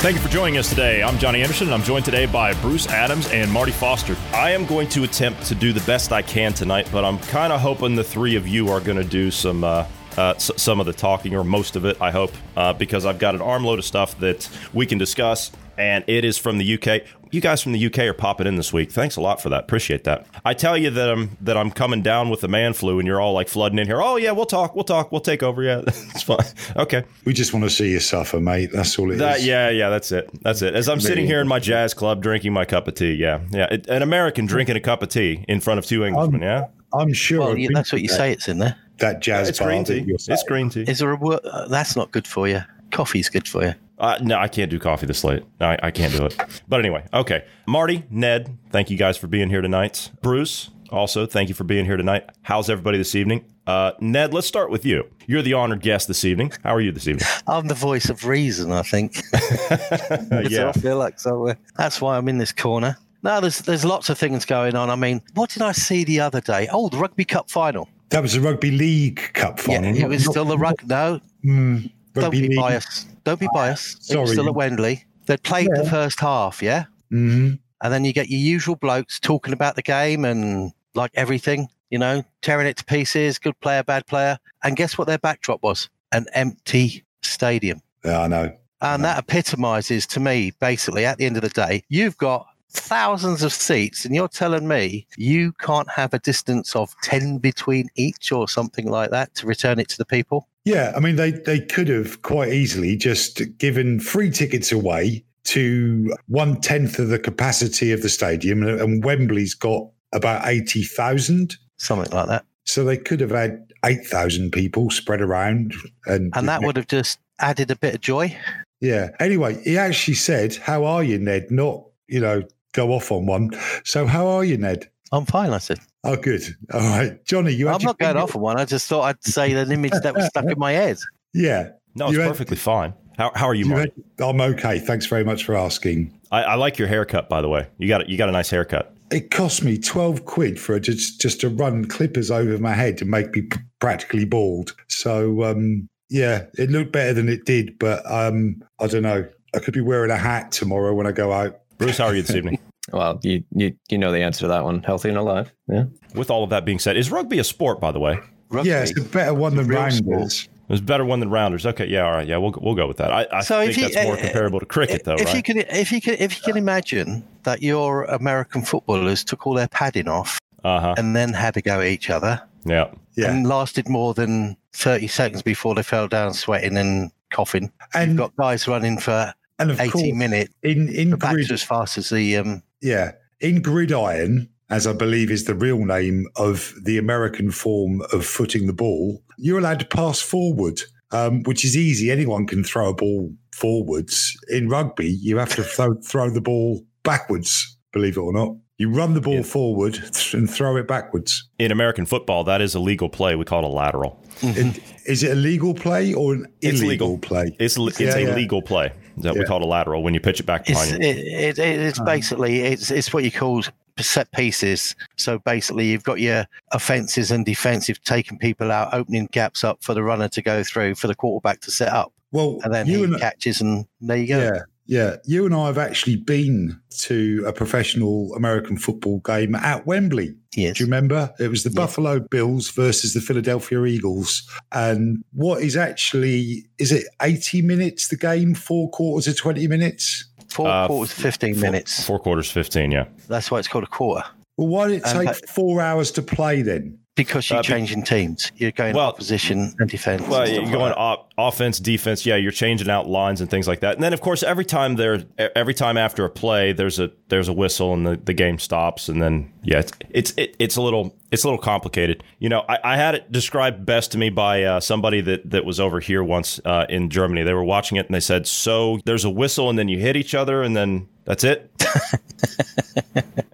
Thank you for joining us today. I'm Johnny Anderson, and I'm joined today by Bruce Adams and Marty Foster. I am going to attempt to do the best I can tonight, but I'm kind of hoping the three of you are going to do some uh, uh, s- some of the talking, or most of it. I hope, uh, because I've got an armload of stuff that we can discuss, and it is from the UK. You guys from the UK are popping in this week. Thanks a lot for that. Appreciate that. I tell you that I'm that I'm coming down with the man flu, and you're all like flooding in here. Oh yeah, we'll talk. We'll talk. We'll take over. Yeah, it's fine. Okay. We just want to see you suffer, mate. That's all it is. That, yeah, yeah, that's it. That's it. As I'm sitting here in my jazz club drinking my cup of tea, yeah, yeah, it, an American drinking a cup of tea in front of two Englishmen, yeah, I'm sure. Well, yeah, that's what you to say it's in there. That, that jazz it's bar green tea. you're It's green tea. Is there a word? Uh, that's not good for you. Coffee's good for you. Uh, no, I can't do coffee this late. I, I can't do it. But anyway, okay. Marty, Ned, thank you guys for being here tonight. Bruce, also, thank you for being here tonight. How's everybody this evening? Uh, Ned, let's start with you. You're the honored guest this evening. How are you this evening? I'm the voice of reason, I think. That's yeah. I feel like somewhere. That's why I'm in this corner. No, there's there's lots of things going on. I mean, what did I see the other day? Oh, the Rugby Cup final. That was the Rugby League Cup Yeah, final. it was not- still the rug. No, mm, don't Rugby be League. biased. Don't be biased. It was still at Wembley. They played the first half, yeah, Mhm. and then you get your usual blokes talking about the game and like everything, you know, tearing it to pieces. Good player, bad player, and guess what their backdrop was? An empty stadium. Yeah, I know. And that epitomizes to me, basically, at the end of the day, you've got thousands of seats, and you're telling me you can't have a distance of 10 between each or something like that to return it to the people? Yeah, I mean, they, they could have quite easily just given free tickets away to one tenth of the capacity of the stadium, and, Wembley's got about 80,000. Something like that. So they could have had 8,000 people spread around. And, And that would have just added a bit of joy. Yeah. Anyway, he actually said, How are you, Ned? Not, you know, go off on one. So, how are you, Ned? I'm fine, I said. Oh, good. All right. Johnny, you I'm not going off on one. I just thought I'd say an image that was stuck in my head. Yeah. No, it's You had- perfectly fine. How, how are you, You had- I'm okay. Thanks very much for asking. I, I like your haircut, by the way. You got you got a nice haircut. It cost me 12 quid for just, just to run clippers over my head to make me p- practically bald. So, um, yeah, it looked better than it did, but um, I don't know. I could be wearing a hat tomorrow when I go out. Bruce, how are you this evening? Well, you, you you know the answer to that one. Healthy and alive. Yeah. With all of that being said, is rugby a sport, by the way? Rugby. Yeah, it's a better one than Real rounders. It's a better one than rounders. Okay, yeah, all right, yeah, we'll we'll go with that. I, I So think you- that's more uh, comparable to cricket, though, if you can, if you can, if you can imagine that your American footballers took all their padding off Uh huh. and then had to go at each other, Yeah. Yeah. and lasted more than 30 seconds before they fell down sweating and coughing. And, You've got guys running for and of 80 course, minutes, in, in back grid, as fast as the. Um, Yeah. In gridiron, as I believe is the real name of the American form of footing the ball, you're allowed to pass forward, um, which is easy. Anyone can throw a ball forwards. In rugby, you have to throw, throw the ball backwards, believe it or not. You run the ball Yeah. forward and throw it backwards. In American football, that is a legal play. We call it a lateral. It- Is it a legal play or an It's illegal legal. play? It's it's Yeah, a yeah. legal play that we call it a lateral when you pitch it back it's behind you. it, it, it's uh-huh. basically it's it's what you call set pieces. So basically, you've got your offences and defensive, taking people out, opening gaps up for the runner to go through, for the quarterback to set up, Well, and then you he and, catches, and there you go. Yeah, yeah. You and I have actually been to a professional American football game at Wembley. Yes. Do you remember? It was the Yeah. Buffalo Bills versus the Philadelphia Eagles. And what is actually, is it 80 minutes the game, four quarters of 20 minutes? Four Uh, quarters, fifteen Four- minutes. Four quarters, 15, yeah. That's why it's called a quarter. Well, why did it take that- four hours to play then? Because you're Uh, changing teams. You're going Well- opposition and defense. Well, and you're going op- offense, defense. Yeah, you're changing out lines and things like that. And then, of course, every time there, every time after a play, there's a there's a whistle and the, the game stops. And then, yeah, it's it's it, it's a little it's a little complicated. You know, I, I had it described best to me by uh, somebody that that was over here once uh, in Germany. They were watching it and they said, "So there's a whistle and then you hit each other and then that's it."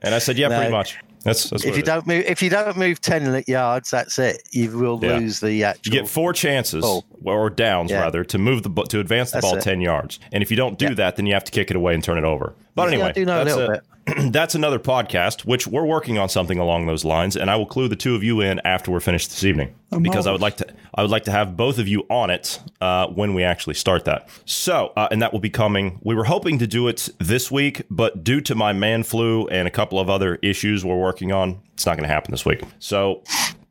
and I said, "Yeah, No. pretty much." That's, that's If you don't move, if you don't move ten yards, that's it. You will Yeah. lose the actual. You get four chances, Oh. or downs Yeah. rather, to move the to advance the That's ball it. ten yards. And if you don't do Yeah. that, then you have to kick it away and turn it over. But anyway, I do know a little bit. that's another podcast, which we're working on something along those lines, and I will clue the two of you in after we're finished this evening, because I would like to I would like to have both of you on it uh, when we actually start that. So, uh, and that will be coming. We were hoping to do it this week, but due to my man flu and a couple of other issues we're working on, it's not going to happen this week. So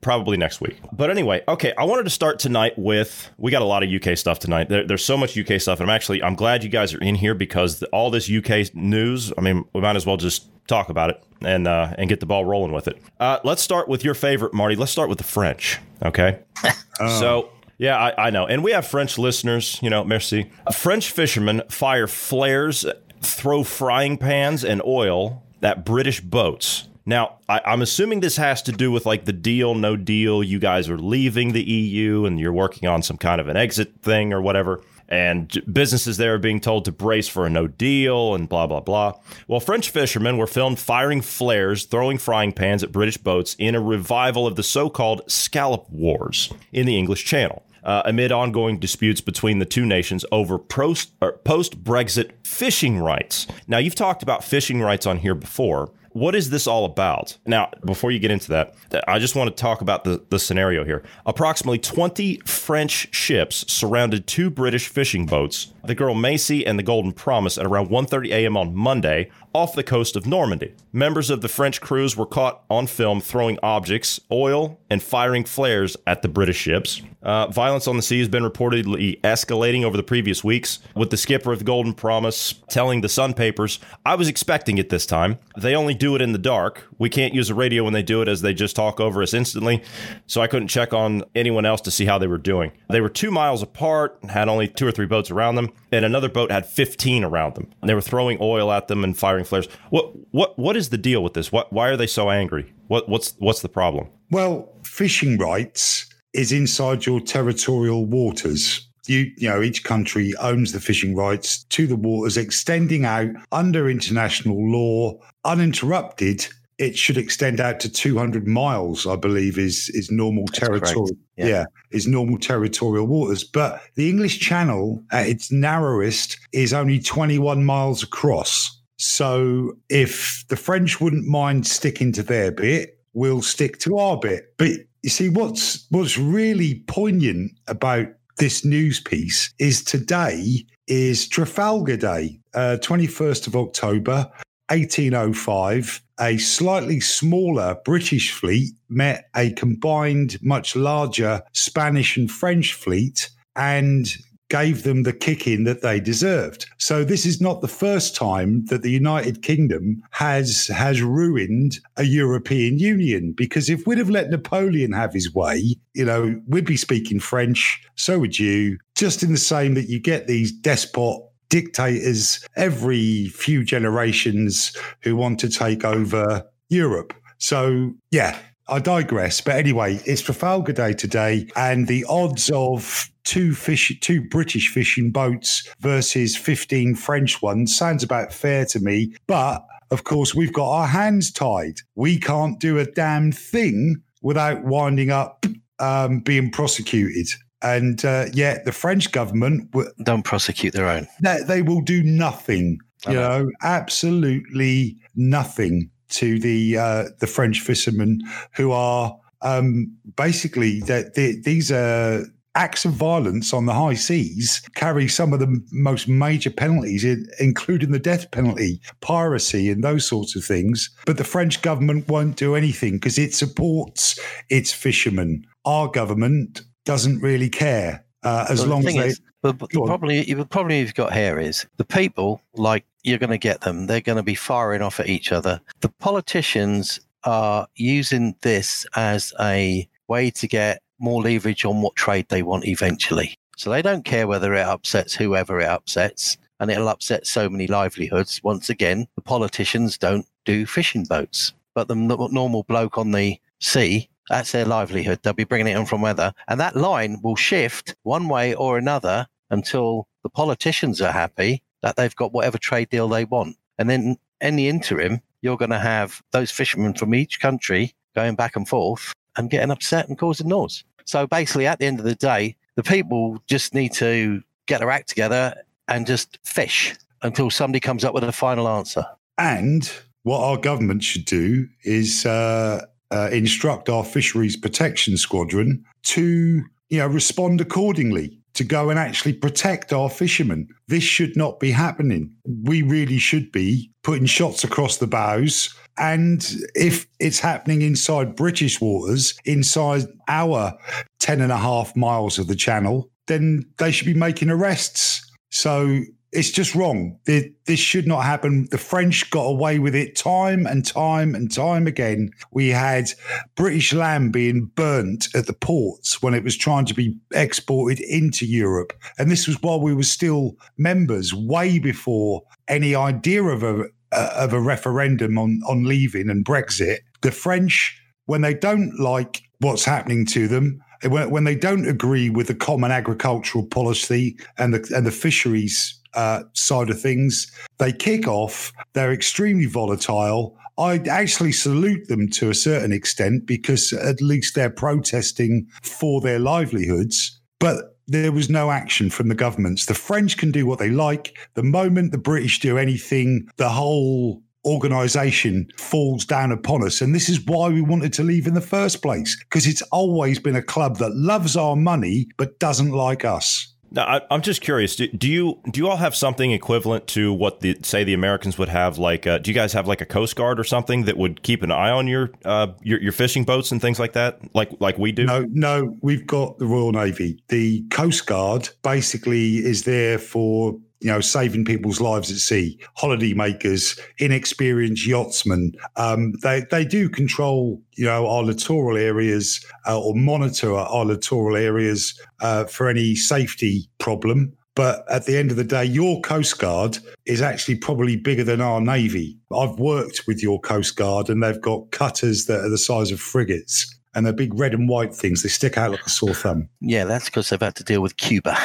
probably next week. But anyway, okay, I wanted to start tonight with we got a lot of UK stuff tonight. There, there's so much UK stuff, and I'm actually I'm glad you guys are in here because the, all this UK news. I mean, we might as well just talk about it and uh, and get the ball rolling with it. Uh, let's start with your favorite, Marty. Let's start with the French. Okay, so. Yeah, I, I know. And we have French listeners, you know, merci. French fishermen fire flares, throw frying pans and oil at British boats. Now, I, I'm assuming this has to do with like the deal, no deal. You guys are leaving the EU and you're working on some kind of an exit thing or whatever. And businesses there are being told to brace for a no deal and blah, blah, blah. Well, French fishermen were filmed firing flares, throwing frying pans at British boats in a revival of the so called scallop wars in the English Channel. Uh, amid ongoing disputes between the two nations over post Brexit fishing rights. Now, you've talked about fishing rights on here before. What is this all about? Now, before you get into that, I just want to talk about the, the scenario here. Approximately 20 French ships surrounded two British fishing boats, the Girl Macy and the Golden Promise, at around 1.30 a.m. on Monday off the coast of Normandy. Members of the French crews were caught on film throwing objects, oil, and firing flares at the British ships. Uh, violence on the sea has been reportedly escalating over the previous weeks, with the skipper of the Golden Promise telling the Sun Papers, I was expecting it this time. They only do it in the dark. We can't use a radio when they do it as they just talk over us instantly, so I couldn't check on anyone else to see how they were doing. They were two miles apart, had only two or three boats around them, and another boat had 15 around them. And They were throwing oil at them and firing flares. What what what is the deal with this? What why are they so angry? What what's what's the problem? Well, fishing rights is inside your territorial waters. You, you know, each country owns the fishing rights to the waters, extending out under international law, uninterrupted. It should extend out to 200 miles, I believe, is is normal territory. Yeah. yeah, is normal territorial waters. But the English Channel, at its narrowest, is only 21 miles across. So if the French wouldn't mind sticking to their bit, we'll stick to our bit. But you see, what's what's really poignant about this news piece is today is Trafalgar Day, uh, 21st of October, 1805. A slightly smaller British fleet met a combined, much larger Spanish and French fleet and gave them the kick in that they deserved. So this is not the first time that the United Kingdom has has ruined a European Union because if we'd have let Napoleon have his way, you know, we'd be speaking French, so would you, just in the same that you get these despot dictators every few generations who want to take over Europe. So, yeah, I digress. But anyway, it's Trafalgar Day today, and the odds of two fish, two British fishing boats versus 15 French ones sounds about fair to me. But of course, we've got our hands tied. We can't do a damn thing without winding up um, being prosecuted. And uh, yet, the French government w- Don't prosecute their own. that they will do nothing. You know. know, absolutely nothing to the uh, the French fishermen who are um, basically that these are acts of violence on the high seas carry some of the most major penalties, including the death penalty, piracy, and those sorts of things. But the French government won't do anything because it supports its fishermen. Our government doesn't really care uh, as Well, the long as thing they. is, but, the problem, the problem you've got here is the people, like you're going to get them. They're going to be firing off at each other. The politicians are using this as a way to get more leverage on what trade they want eventually. So they don't care whether it upsets whoever it upsets, and it'll upset so many livelihoods. Once again, the politicians don't do fishing boats, but the normal bloke on the sea, that's their livelihood. They'll be bringing it in from weather, and that line will shift one way or another until the politicians are happy that they've got whatever trade deal they want. And then in the interim, you're going to have those fishermen from each country going back and forth and getting upset and causing noise. So basically, at the end of the day, the people just need to get their act together and just fish until somebody comes up with a final answer. And what our government should do is uh, uh, instruct our fisheries protection squadron to, you know, respond accordingly to go and actually protect our fishermen. This should not be happening. We really should be putting shots across the bows. And if it's happening inside British waters, inside our 10 and a half miles of the channel, then they should be making arrests. So it's just wrong. This should not happen. The French got away with it time and time and time again. We had British lamb being burnt at the ports when it was trying to be exported into Europe. And this was while we were still members, way before any idea of a, of a referendum on, on leaving and Brexit. The French, when they don't like what's happening to them, when, when they don't agree with the common agricultural policy and the and the fisheries uh, side of things. They kick off. They're extremely volatile. I actually salute them to a certain extent because at least they're protesting for their livelihoods. But there was no action from the governments. The French can do what they like. The moment the British do anything, the whole organization falls down upon us. And this is why we wanted to leave in the first place, because it's always been a club that loves our money but doesn't like us. Now, I, am just curious. Do, do, you do you all have something equivalent to what the say the Americans would have? Like, uh, do you guys have like a Coast Guard or something that would keep an eye on your uh, your, your fishing boats and things like that, like like we do? No, no. We've got the Royal Navy. The Coast Guard basically is there for you know, saving people's lives at sea, holiday makers, inexperienced yachtsmen. Um, they, they do control, you know, our littoral areas uh, or monitor our littoral areas uh, for any safety problem. But at the end of the day, your Coast Guard is actually probably bigger than our Navy. I've worked with your Coast Guard and they've got cutters that are the size of frigates and they're big red and white things. They stick out like a sore thumb. Yeah, that's because they've had to deal with Cuba.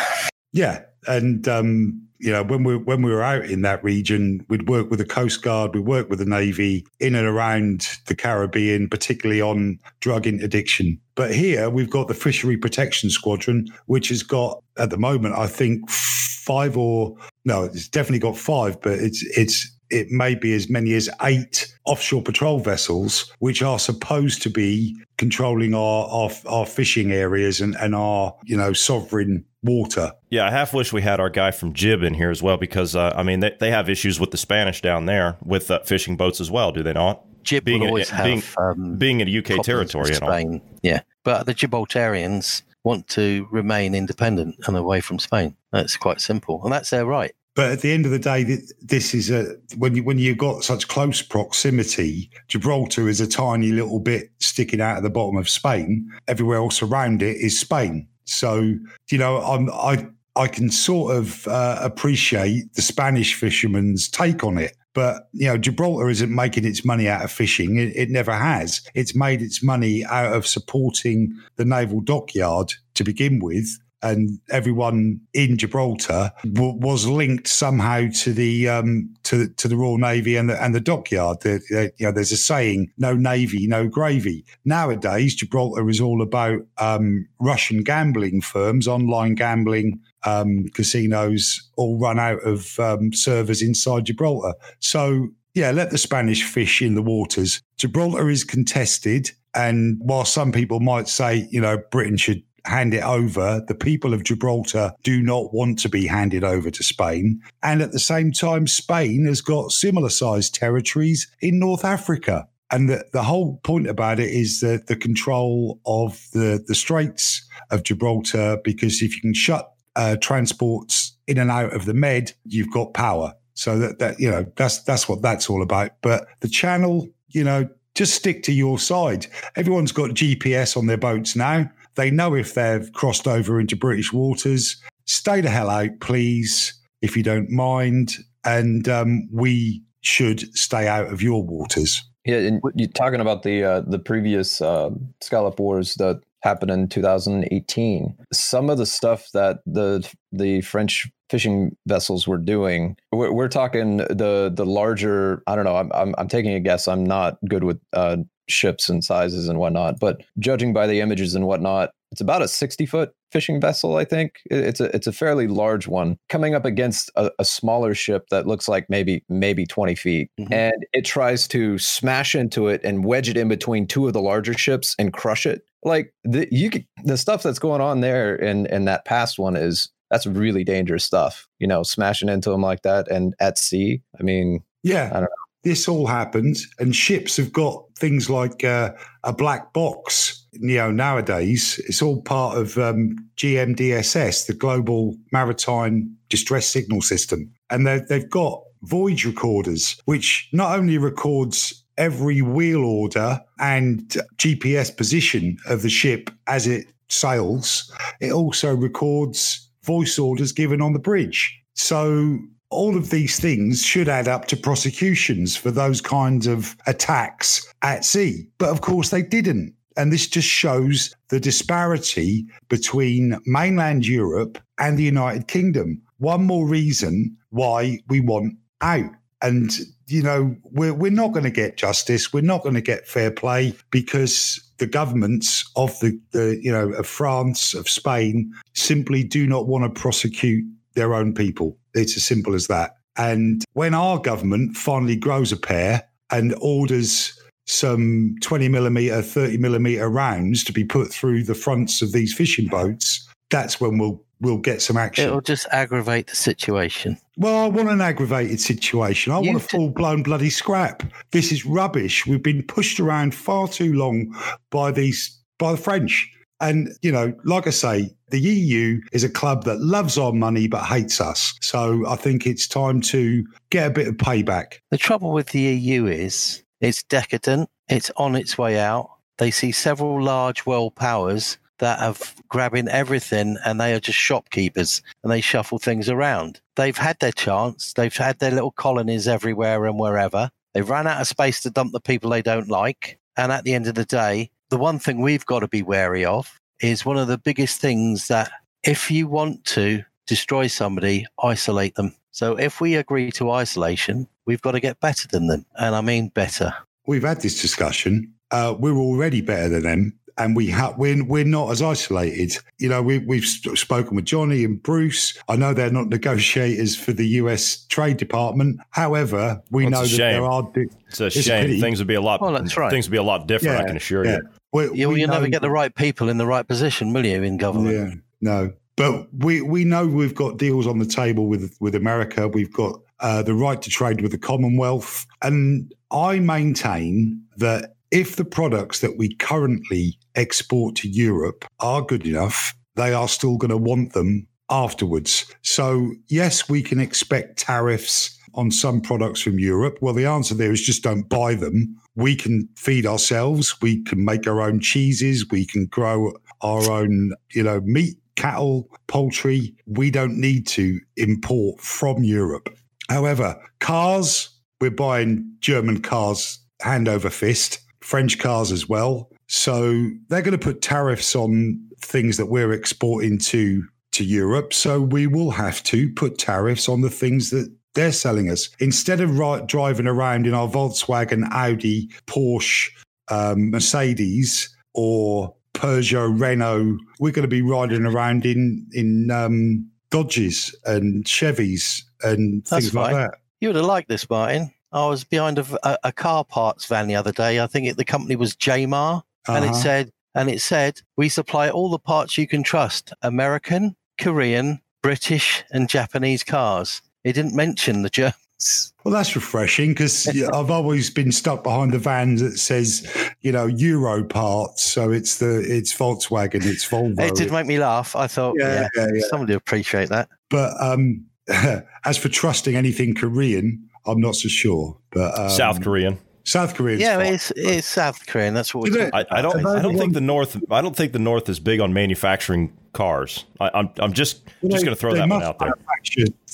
Yeah. And um, you know, when we when we were out in that region, we'd work with the Coast Guard, we work with the Navy in and around the Caribbean, particularly on drug interdiction. But here we've got the Fishery Protection Squadron, which has got at the moment, I think five or no, it's definitely got five, but it's it's it may be as many as eight offshore patrol vessels, which are supposed to be controlling our our, our fishing areas and, and our you know sovereign water. Yeah, I half wish we had our guy from Jib in here as well because uh, I mean they, they have issues with the Spanish down there with uh, fishing boats as well, do they not? Jib being will always a, have being, um, being in UK territory, Spain. Yeah, but the Gibraltarians want to remain independent and away from Spain. That's quite simple, and that's their right. But at the end of the day, this is a when you when you've got such close proximity, Gibraltar is a tiny little bit sticking out at the bottom of Spain. Everywhere else around it is Spain. So you know, I'm, I I can sort of uh, appreciate the Spanish fishermen's take on it. But you know, Gibraltar isn't making its money out of fishing. It, it, never has. It's made its money out of supporting the naval dockyard to begin with, and everyone in Gibraltar w- was linked somehow to the um, to to the Royal Navy and the and the dockyard. The, the, you know, there's a saying: "No navy, no gravy." Nowadays, Gibraltar is all about um, Russian gambling firms, online gambling um, casinos, all run out of um, servers inside Gibraltar. So. Yeah, let the Spanish fish in the waters. Gibraltar is contested. And while some people might say, you know, Britain should hand it over. The people of Gibraltar do not want to be handed over to Spain. And at the same time, Spain has got similar sized territories in North Africa. And the, the whole point about it is that the control of the, the Straits of Gibraltar, because if you can shut uh, transports in and out of the Med, you've got power. So that, that you know that's that's what that's all about. But the channel, you know, just stick to your side. Everyone's got GPS on their boats now. They know if they've crossed over into British waters. Stay the hell out, please, if you don't mind. And um, we should stay out of your waters. Yeah, and you're talking about the uh, the previous uh, scallop wars that happened in 2018. Some of the stuff that the the French fishing vessels were doing, we're, we're talking the the larger. I don't know. I'm, I'm, I'm taking a guess. I'm not good with uh, ships and sizes and whatnot, but judging by the images and whatnot, it's about a 60 foot fishing vessel. I think it's a it's a fairly large one coming up against a, a smaller ship that looks like maybe maybe 20 feet, mm-hmm. and it tries to smash into it and wedge it in between two of the larger ships and crush it like the you could, the stuff that's going on there in in that past one is that's really dangerous stuff. You know, smashing into them like that and at sea. I mean, yeah, I don't know. This all happens, and ships have got things like uh, a black box. You know, nowadays it's all part of um, GMDSS, the Global Maritime Distress Signal System, and they've got voyage recorders, which not only records every wheel order and GPS position of the ship as it sails. It also records voice orders given on the bridge. So all of these things should add up to prosecutions for those kinds of attacks at sea. But of course, they didn't. And this just shows the disparity between mainland Europe and the United Kingdom. One more reason why we want out. And you know, we're, we're not going to get justice. We're not going to get fair play because the governments of the, the, you know, of France, of Spain simply do not want to prosecute their own people. It's as simple as that. And when our government finally grows a pair and orders some 20 millimeter, 30 millimeter rounds to be put through the fronts of these fishing boats, that's when we'll we'll get some action. It'll just aggravate the situation. Well, I want an aggravated situation. I you want a full blown bloody scrap. This is rubbish. We've been pushed around far too long by these by the French. And, you know, like I say, the EU is a club that loves our money but hates us. So I think it's time to get a bit of payback. The trouble with the EU is it's decadent, it's on its way out. They see several large world powers that are grabbing everything and they are just shopkeepers and they shuffle things around. They've had their chance. They've had their little colonies everywhere and wherever. They've run out of space to dump the people they don't like. And at the end of the day, the one thing we've got to be wary of is one of the biggest things that if you want to destroy somebody, isolate them. So if we agree to isolation, we've got to get better than them. And I mean better. We've had this discussion. Uh, we're already better than them and we have we're, we're not as isolated. You know, we, we've spoken with Johnny and Bruce. I know they're not negotiators for the U.S. Trade Department. However, we well, know that shame. there are. Di- it's a shame. Pity. Things would be a lot. Well, that's right. Things would be a lot different. Yeah, I can assure yeah. you. We, you'll, we you'll never get the right people in the right position, will you, in government? Yeah, no. But we we know we've got deals on the table with with America. We've got uh, the right to trade with the Commonwealth, and I maintain that if the products that we currently export to Europe are good enough, they are still going to want them afterwards. So, yes, we can expect tariffs on some products from Europe. Well, the answer there is just don't buy them. We can feed ourselves, we can make our own cheeses, we can grow our own, you know, meat, cattle, poultry. We don't need to import from Europe. However, cars, we're buying German cars hand over fist. French cars as well. So they're going to put tariffs on things that we're exporting to to Europe. So we will have to put tariffs on the things that they're selling us instead of right, driving around in our Volkswagen, Audi, Porsche, um, Mercedes, or Peugeot, Renault. We're going to be riding around in in um, Dodges and Chevys and That's things like that. You would have liked this, Martin. I was behind a, a, car parts van the other day. I think it, the company was Jamar, uh-huh. and it uh-huh. said, and it said, we supply all the parts you can trust: American, Korean, British, and Japanese cars. It didn't mention the Germans. Well, that's refreshing because I've always been stuck behind the van that says, you know, Euro parts. So it's the it's Volkswagen, it's Volvo. It did make me laugh. I thought, yeah, yeah, yeah somebody appreciate that. But um, as for trusting anything Korean, I'm not so sure. But um, South Korean. South Korean. Yeah, it's it's South Korean. That's what we're I, I don't. I don't think the North. I don't think the North is big on manufacturing cars. I, I'm. I'm just just going to throw that one out there.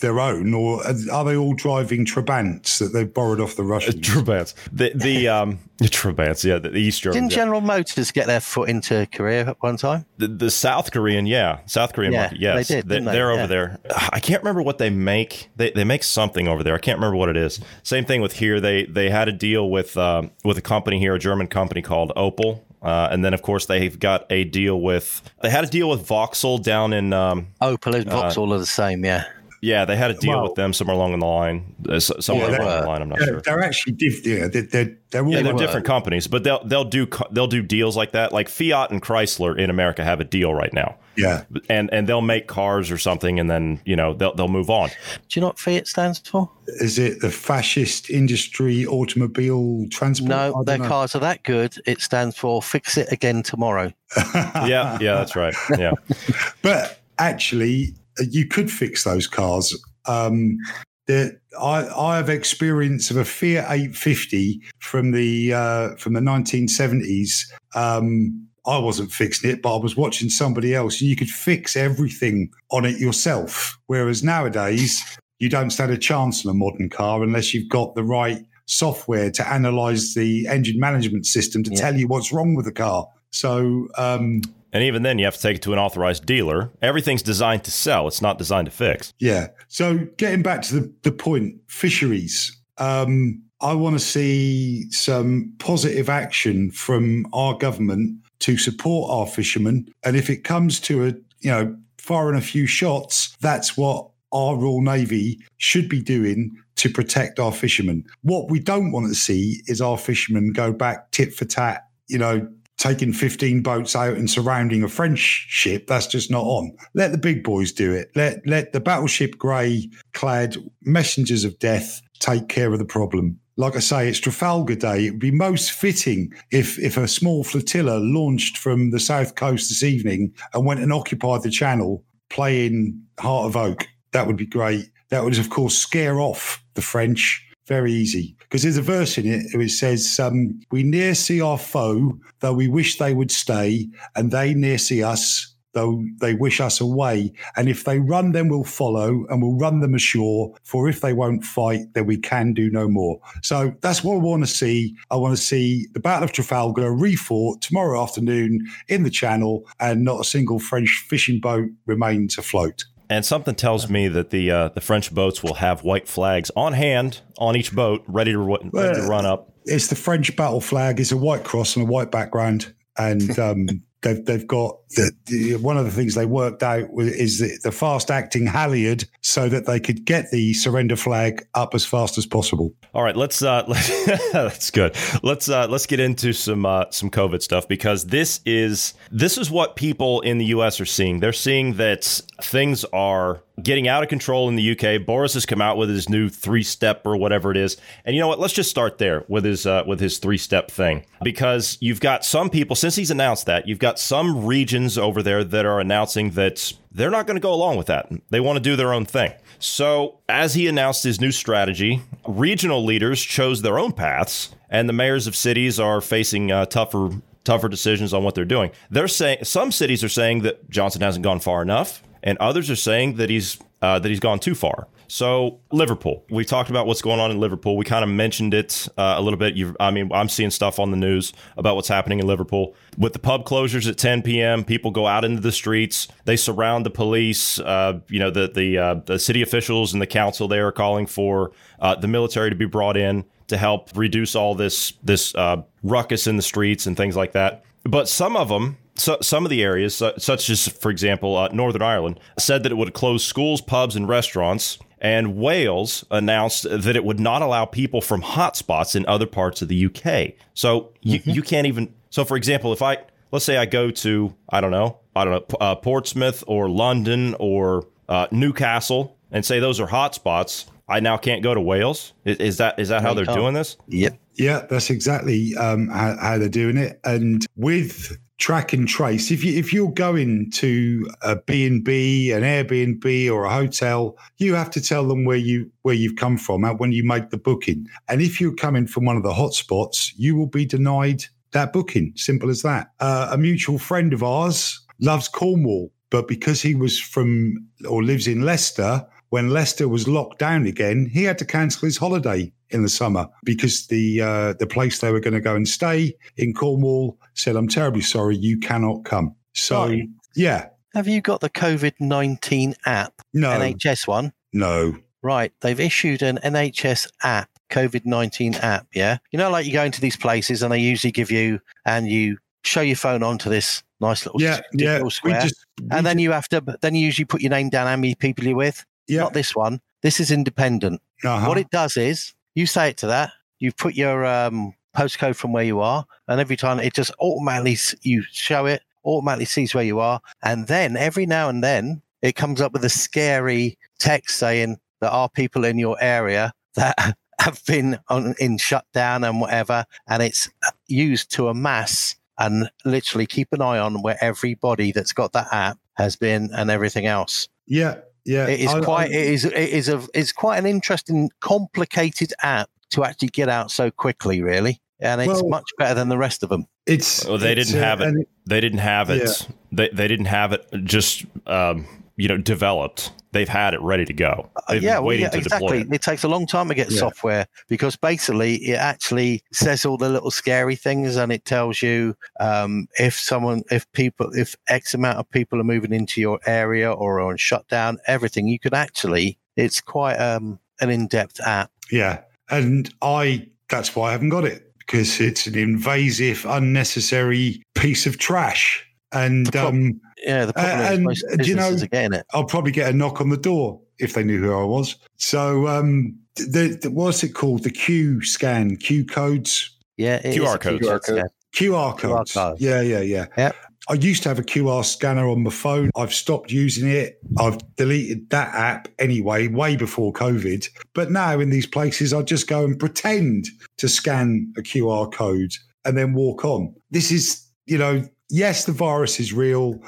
Their own, or are they all driving Trabants that they've borrowed off the Russians? Trabants. The the um Trabants. Yeah, the, the East German. Didn't General Motors get their foot into Korea at one time? The, the South Korean, yeah, South Korean Yeah, market. Yes, they did, didn't they? are over there. I can't remember what they make. They, they make something over there. I can't remember what it is. Same thing with here. They they had a deal with um, with a company here, a German company called Opel. Uh, and then, of course, they've got a deal with. They had a deal with Vauxhall down in. Um, Opel and Vauxhall are the same. Yeah. yeah, they had a deal Well- with them somewhere along the line. Uh, somewhere Yeah, along the line. I'm not They're, sure. they're actually diff- yeah, they're, they're, they're Yeah, they're different companies, but they'll they'll do they'll do deals like that. Like Fiat and Chrysler in America have a deal right now, yeah. and and they'll make cars or something, and then you know they'll they'll move on. Do you know what Fiat stands for? Is it the fascist industry automobile transport? No, their know. cars are that good. It stands for "Fix It Again Tomorrow." Yeah, yeah, that's right. Yeah, But actually, uh, you could fix those cars. Um, the, I, I have experience of a Fiat 850 from the uh, from the 1970s. Um, I wasn't fixing it, but I was watching somebody else. You could fix everything on it yourself. Whereas nowadays, you don't stand a chance on a modern car unless you've got the right software to analyze the engine management system to Yeah. tell you what's wrong with the car. So um, and even then you have to take it to an authorized dealer. Everything's designed to sell; it's not designed to fix. Yeah. So getting back to the, the point, fisheries. Um, I want to see some positive action from our government to support our fishermen. And if it comes to a, you know, firing a few shots, that's what our Royal Navy should be doing to protect our fishermen. What we don't want to see is our fishermen go back tit for tat, you know, taking 15 boats out and surrounding a French ship. That's just not on. Let the big boys do it. Let let the battleship grey clad messengers of death take care of the problem. Like I say, it's Trafalgar Day. It would be most fitting if if a small flotilla launched from the south coast this evening and went and occupied the channel playing Heart of Oak. That would be great. That would, of course, scare off the French very easy because there's a verse in it which says, um, "We near see our foe, though we wish they would stay, and they near see us." Though they wish us away, and if they run, then we'll follow, and we'll run them ashore. For if they won't fight, then we can do no more. So that's what I want to see. I want to see the Battle of Trafalgar refought tomorrow afternoon in the Channel, and not a single French fishing boat remains afloat. And something tells me that the uh, the French boats will have white flags on hand on each boat, ready to ready to run up. it's the French battle flag. It's a white cross on a white background, and um, they've they've got the, the, one of the things they worked out is the, the fast acting halyard, so that they could get the surrender flag up as fast as possible. All right, let's uh that's good. Let's uh let's get into some uh some COVID stuff because this is this is what people in the US are seeing. They're seeing that things are getting out of control in the UK. Boris has come out with his new three-step or whatever it is. And you know what? Let's just start there with his uh with his three-step thing because you've got some people since he's announced that, you've got some regions over there that are announcing that they're not going to go along with that. They want to do their own thing. So, as he announced his new strategy, regional leaders chose their own paths, and the mayors of cities are facing uh, tougher tougher decisions on what they're doing. They're saying some cities are saying that Johnson hasn't gone far enough, and others are saying that he's uh, that he's gone too far. So Liverpool, we talked about what's going on in Liverpool. We kind of mentioned it uh, a little bit. you I mean, I'm seeing stuff on the news about what's happening in Liverpool with the pub closures at 10 p.m. People go out into the streets. They surround the police. Uh, you know, the the uh, the city officials and the council they are calling for uh, the military to be brought in to help reduce all this this uh, ruckus in the streets and things like that. But some of them, so, some of the areas, such as, for example, uh, Northern Ireland, said that it would close schools, pubs, and restaurants. And Wales announced that it would not allow people from hotspots in other parts of the UK. So you, you can't even. So, for example, if I let's say I go to I don't know I don't know uh, Portsmouth or London or uh, Newcastle and say those are hotspots, I now can't go to Wales. Is, is that is that how they're doing this? Yep. Yeah, that's exactly um, how, how they're doing it. And with track and trace. If you if you're going to a B and B, an Airbnb, or a hotel, you have to tell them where you where you've come from when you make the booking. And if you're coming from one of the hotspots, you will be denied that booking. Simple as that. Uh, a mutual friend of ours loves Cornwall, but because he was from or lives in Leicester, when Leicester was locked down again, he had to cancel his holiday in the summer because the uh, the place they were going to go and stay in Cornwall said, "I'm terribly sorry, you cannot come." So, Right. yeah, Have you got the COVID 19 app, no, NHS one? no, Right. They've issued an NHS app, COVID 19 app. Yeah. You know, like you go into these places and they usually give you, and you show your phone onto this nice little yeah, yeah. We square. just, we and then you have to, then you usually put your name down, how many people you're with. yeah, Not this one. This is independent. uh-huh. What it does is you say it to that, you put your um, postcode from where you are, and every time it just automatically you show it, automatically sees where you are, and then every now and then it comes up with a scary text saying there are people in your area that have been on, in shutdown and whatever, and it's uh, used to amass and literally keep an eye on where everybody that's got that app has been and everything else. yeah, yeah. It is I- quite. I- it is. It is a. It's quite an interesting, complicated app to actually get out so quickly. Really, and it's Well- much better than the rest of them. it's Well, they it's, didn't uh, have it. and They didn't have it. Yeah. They they didn't have it just um, you know developed. They've had it ready to go. Uh, They've yeah, been well, waiting yeah, to deploy exactly. it. It. takes a long time to get Yeah. software because basically it actually says all the little scary things and it tells you um, if someone, if people, if X amount of people are moving into your area or are on shutdown, everything. You can actually. It's quite um, an in-depth app. Yeah. And I, that's why I haven't got it because it's an invasive, unnecessary piece of trash. And The prob- um, Yeah, the problem is and, most uh, you know- businesses are getting it. I'll probably get a knock on the door if they knew who I was. So, um, the, the, what's it called? The Q scan, Q codes, Yeah, it is QR a codes. QR QR code. QR codes. codes. Yeah, yeah, yeah. Yep. I used to have a QR scanner on my phone. I've stopped using it. I've deleted that app anyway, way before COVID. But now in these places, I just go and pretend to scan a QR code and then walk on. This is, you know, yes, the virus is real.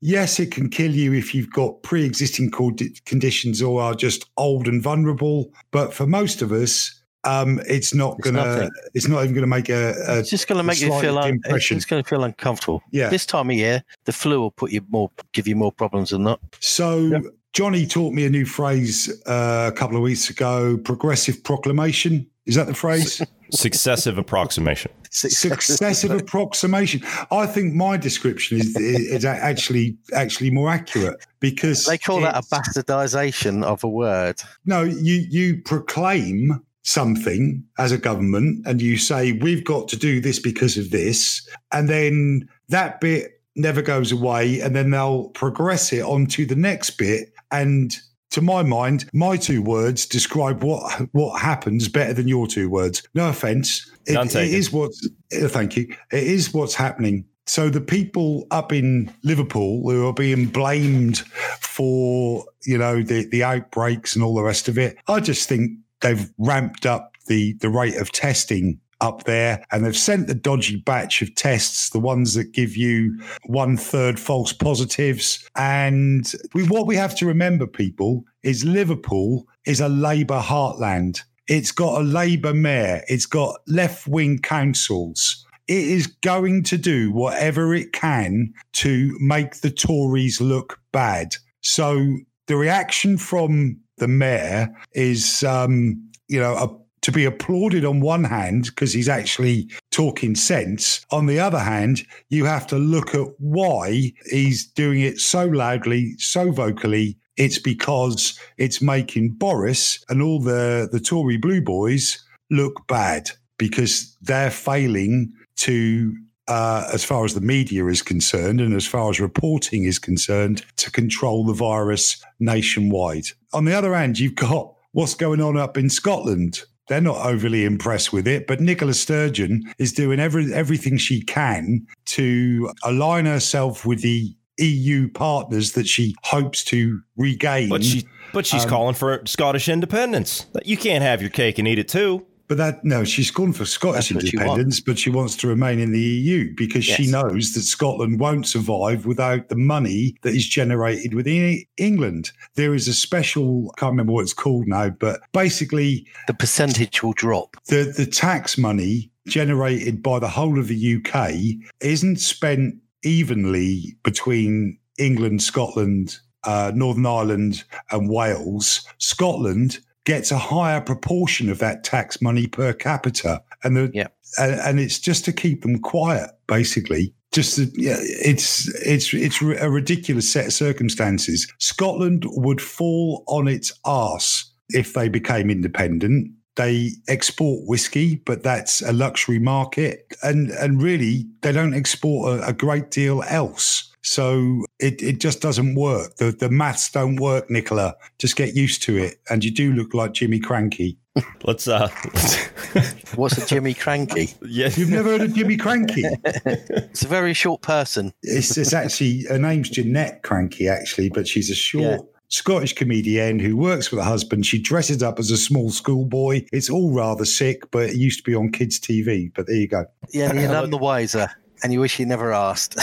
Yes, it can kill you if you've got pre existing conditions or are just old and vulnerable. But for most of us, um, it's not It's gonna. nothing. It's not even gonna make a. a It's just going to make you feel. Un- it's impression. going to feel uncomfortable. yeah. This time of year, the flu will put you more, give you more problems than that. So Yeah. Johnny taught me a new phrase uh, a couple of weeks ago: progressive proclamation. Is that the phrase? Successive approximation. Successive approximation. I think my description is, is actually actually more accurate because They call that a bastardization of a word. No, you you proclaim something as a government and you say we've got to do this because of this, and then that bit never goes away, and then they'll progress it onto the next bit. And to my mind, my two words describe what what happens better than your two words. No offense, it, taken. is what. Thank you. It is what's happening. So the people up in Liverpool who are being blamed for you know the the outbreaks and all the rest of it, I just think they've ramped up the the rate of testing up there and they've sent the dodgy batch of tests the ones that give you one third false positives. And we, what we have to remember people is liverpool is a labour heartland. It's got a labour mayor. It's got left-wing councils. It is going to do whatever it can to make the tories look bad. So the reaction from the mayor is um, you know a to be applauded on one hand because he's actually talking sense. On the other hand, you have to look at why he's doing it so loudly, so vocally. It's because it's making Boris and all the, the Tory Blue Boys look bad because they're failing to, uh, as far as the media is concerned and as far as reporting is concerned, to control the virus nationwide. On the other hand, you've got what's going on up in Scotland they're not overly impressed with it. But Nicola Sturgeon is doing every everything she can to align herself with the EU partners that she hopes to regain. But she but she's Um, calling for Scottish independence. You can't have your cake and eat it too. But that no, she's gone for Scottish what she independence, but she wants to remain in the EU because she knows that Scotland won't survive without the money that is generated within England. There is a special, I can't remember what it's called now, but basically The percentage will drop. the the tax money generated by the whole of the UK isn't spent evenly between England, Scotland, uh, Northern Ireland, and Wales. Scotland gets a higher proportion of that tax money per capita, and the Yeah. and, and it's just to keep them quiet, basically. Just yeah, it's it's it's a ridiculous set of circumstances. Scotland would fall on its arse if they became independent. They export whiskey, but that's a luxury market, and and really they don't export a, a great deal else. So it, it just doesn't work. The the maths don't work, Nicola. Just get used to it, and you do look like Jimmy Krankie. Let's uh, What's a Jimmy Krankie? yeah. You've never heard of Jimmy Krankie? It's a very short person. It's, it's actually her name's Janette Krankie, actually, but she's a short. Yeah. Scottish comedian who works with a husband. She dresses up as a small schoolboy. It's all rather sick, but it used to be on kids' TV. But there you go. Yeah, you're none the wiser, and you wish you never asked.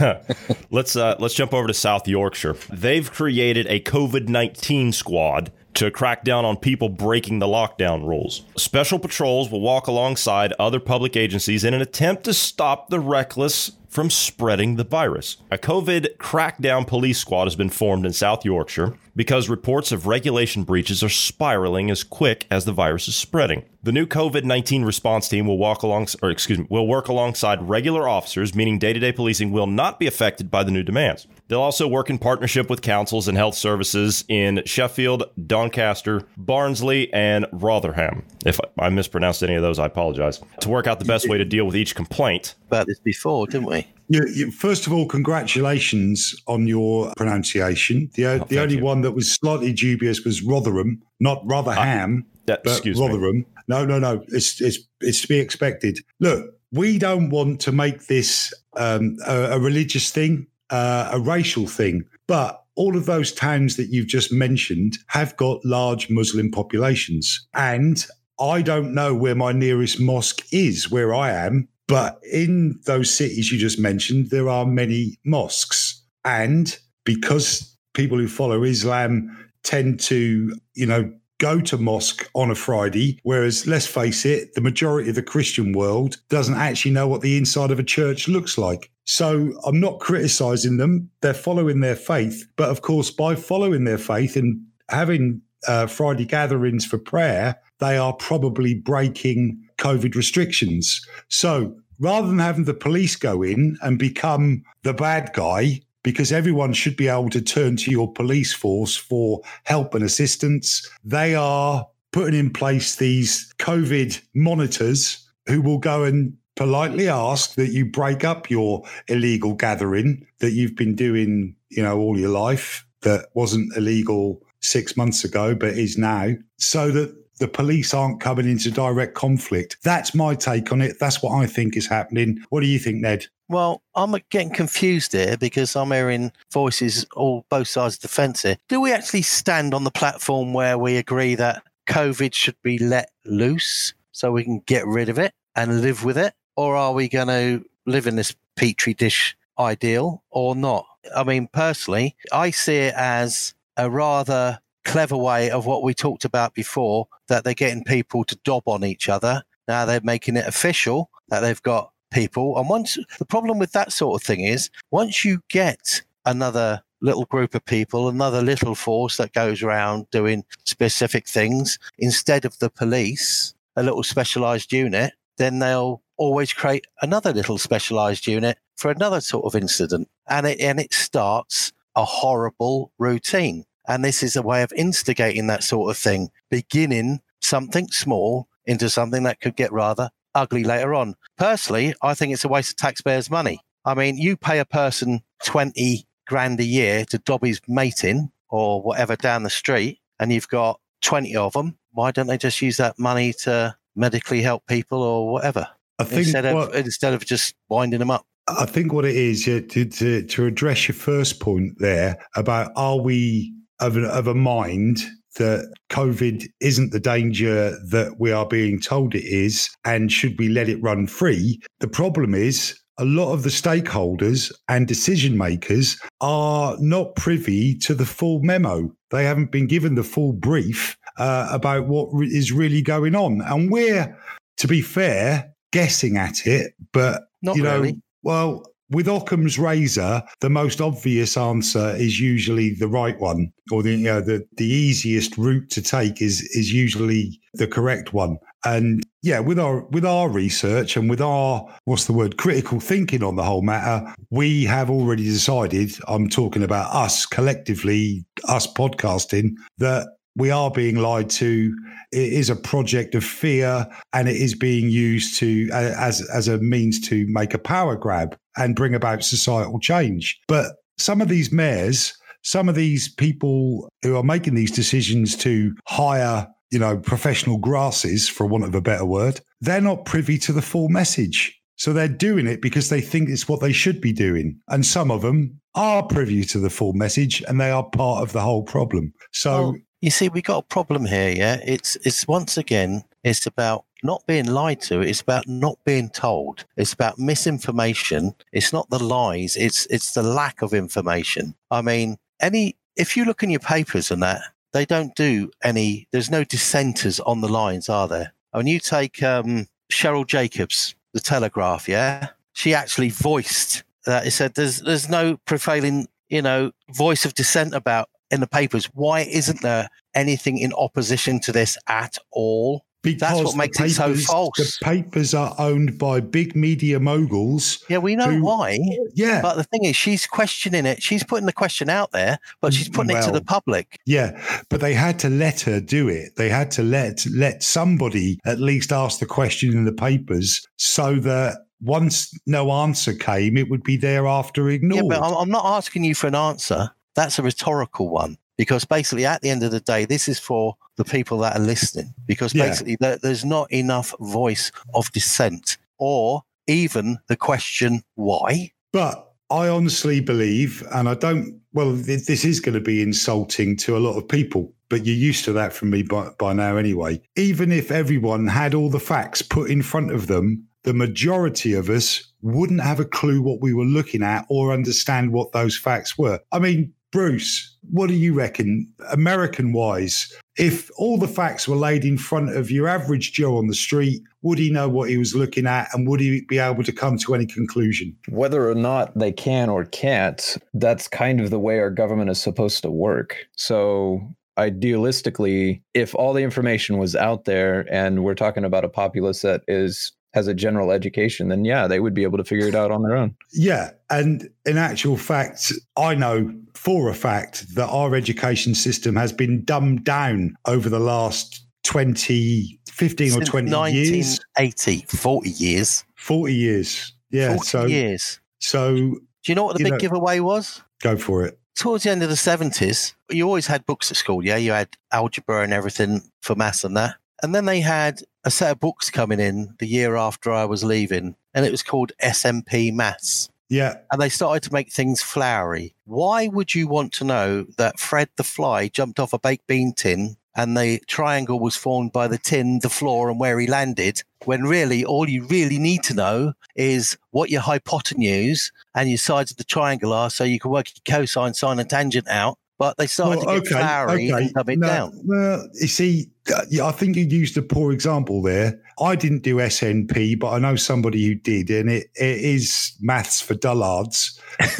let's uh, let's jump over to South Yorkshire. They've created a COVID nineteen squad to crack down on people breaking the lockdown rules. Special patrols will walk alongside other public agencies in an attempt to stop the reckless from spreading the virus. A COVID crackdown police squad has been formed in South Yorkshire because reports of regulation breaches are spiraling as quick as the virus is spreading. The new COVID-19 response team will walk along or excuse me, will work alongside regular officers, meaning day-to-day policing will not be affected by the new demands. They'll also work in partnership with councils and health services in Sheffield, Doncaster, Barnsley, and Rotherham. If I mispronounced any of those, I apologize. To work out the best way to deal with each complaint. About this before, didn't we? You, you, first of all, congratulations on your pronunciation. The, o- the Oh, only you. one that was slightly dubious was Rotherham, not Rotherham, That, but excuse me. Rotherham. No, no, no. It's it's it's to be expected. Look, we don't want to make this um, a, a religious thing, uh, a racial thing, but all of those towns that you've just mentioned have got large Muslim populations, and I don't know where my nearest mosque is where I am, but in those cities you just mentioned, there are many mosques. And because people who follow Islam tend to, you know, go to mosque on a Friday, whereas let's face it, the majority of the Christian world doesn't actually know what the inside of a church looks like. So I'm not criticizing them. They're following their faith. But of course, by following their faith and having uh, Friday gatherings for prayer, they are probably breaking COVID restrictions. So rather than having the police go in and become the bad guy, because everyone should be able to turn to your police force for help and assistance, they are putting in place these COVID monitors who will go and politely ask that you break up your illegal gathering that you've been doing, you know, all your life that wasn't illegal six months ago, but is now, so that the police aren't coming into direct conflict. That's my take on it. That's what I think is happening. What do you think, Ned? Well, I'm getting confused here because I'm hearing voices all both sides of the fence here. Do we actually stand on the platform where we agree that COVID should be let loose so we can get rid of it and live with it? Or are we going to live in this petri dish ideal or not? I mean, personally, I see it as a rather clever way of what we talked about before that they're getting people to dob on each other. Now they're making it official that they've got people. And once the problem with that sort of thing is once you get another little group of people, another little force that goes around doing specific things instead of the police, a little specialized unit, then they'll always create another little specialized unit for another sort of incident. And it and it starts a horrible routine. And this is a way of instigating that sort of thing, beginning something small into something that could get rather ugly later on. Personally, I think it's a waste of taxpayers' money. I mean, you pay a person 20 grand a year to dob his mate in or whatever down the street, and you've got 20 of them. Why don't they just use that money to medically help people or whatever I think instead of what- instead of just winding them up? I think what it is to, to to address your first point there about are we of a, of a mind that COVID isn't the danger that we are being told it is, and should we let it run free? The problem is a lot of the stakeholders and decision makers are not privy to the full memo. They haven't been given the full brief uh, about what re- is really going on. And we're, to be fair, guessing at it, but Not you know, really. well, with Occam's razor, the most obvious answer is usually the right one, or the you know, the the easiest route to take is is usually the correct one. And yeah, with our with our research and with our what's the word critical thinking on the whole matter, we have already decided. I'm talking about us collectively, us podcasting that we are being lied to. It is a project of fear, and it is being used to as as a means to make a power grab and bring about societal change. But some of these mayors, some of these people who are making these decisions to hire, you know, professional grasses, for want of a better word, they're not privy to the full message. So they're doing it because they think it's what they should be doing. And some of them are privy to the full message and they are part of the whole problem. So Well, you see, we got a problem here. Yeah, it's it's once again, it's about not being lied to. It's about not being told. It's about misinformation. It's not the lies. It's it's the lack of information. I mean, any if you look in your papers and that, they don't do any. There's no dissenters on the lines, are there? I mean, you take um, Cheryl Jacobs, the Telegraph, yeah, she actually voiced that. It said there's there's no prevailing, you know, voice of dissent about in the papers. Why isn't there anything in opposition to this at all? because what the makes it so papers- false. The papers are owned by big media moguls. Yeah, we know Who- why. Yeah, But the thing is, she's questioning it. She's putting the question out there, but she's putting it to the public. Yeah, but they had to let her do it. They had to let let somebody at least ask the question in the papers so that once no answer came, it would be thereafter ignored. Yeah, but I'm not asking you for an answer. That's a rhetorical one because basically, at the end of the day, this is for the people that are listening. Because Yeah. basically, there, there's not enough voice of dissent or even the question why. But I honestly believe, and I don't, well, th- this is going to be insulting to a lot of people, but you're used to that from me by, by now anyway. Even if everyone had all the facts put in front of them, the majority of us wouldn't have a clue what we were looking at or understand what those facts were. I mean, Bruce, what do you reckon, American wise? If all the facts were laid in front of your average Joe on the street, would he know what he was looking at and would he be able to come to any conclusion? Whether or not they can or can't, that's kind of the way our government is supposed to work. So, idealistically, if all the information was out there and we're talking about a populace that is has a general education, then yeah, they would be able to figure it out on their own. Yeah. And in actual fact, I know for a fact that our education system has been dumbed down over the last 20, 15 or 20 years, 1980, 40 years. 40 years. Yeah. 40 so, years. so Do you know what the big know- giveaway was? go for it. towards the end of the 70s, you always had books at school. Yeah, you had algebra and everything for maths and that. And then they had a set of books coming in the year after I was leaving, and it was called SMP Maths. Yeah. And they started to make things flowery. Why would you want to know that Fred the Fly jumped off a baked bean tin and the triangle was formed by the tin, the floor, and where he landed? When really, all you really need to know is what your hypotenuse and your sides of the triangle are so you can work your cosine, sine, and tangent out. But they started Well, to get flowery and dumb it No, down. Well, you see, yeah, I think you used a poor example there. I didn't do SMP, but I know somebody who did, and it, it is maths for dullards,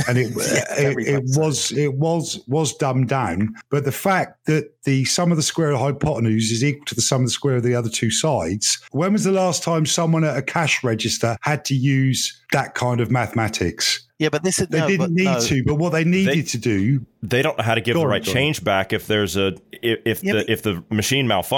and it Yeah, it, it was it was was dumbed down. But the fact that the sum of the square of the hypotenuse is equal to the sum of the square of the other two sides. When was the last time someone at a cash register had to use that kind of mathematics? Yeah, but this is They no, didn't need no. to, but what they needed They- to do They don't know how to give Go the right on. change back if there's a if, if Yeah, the but- if the machine malfunctions.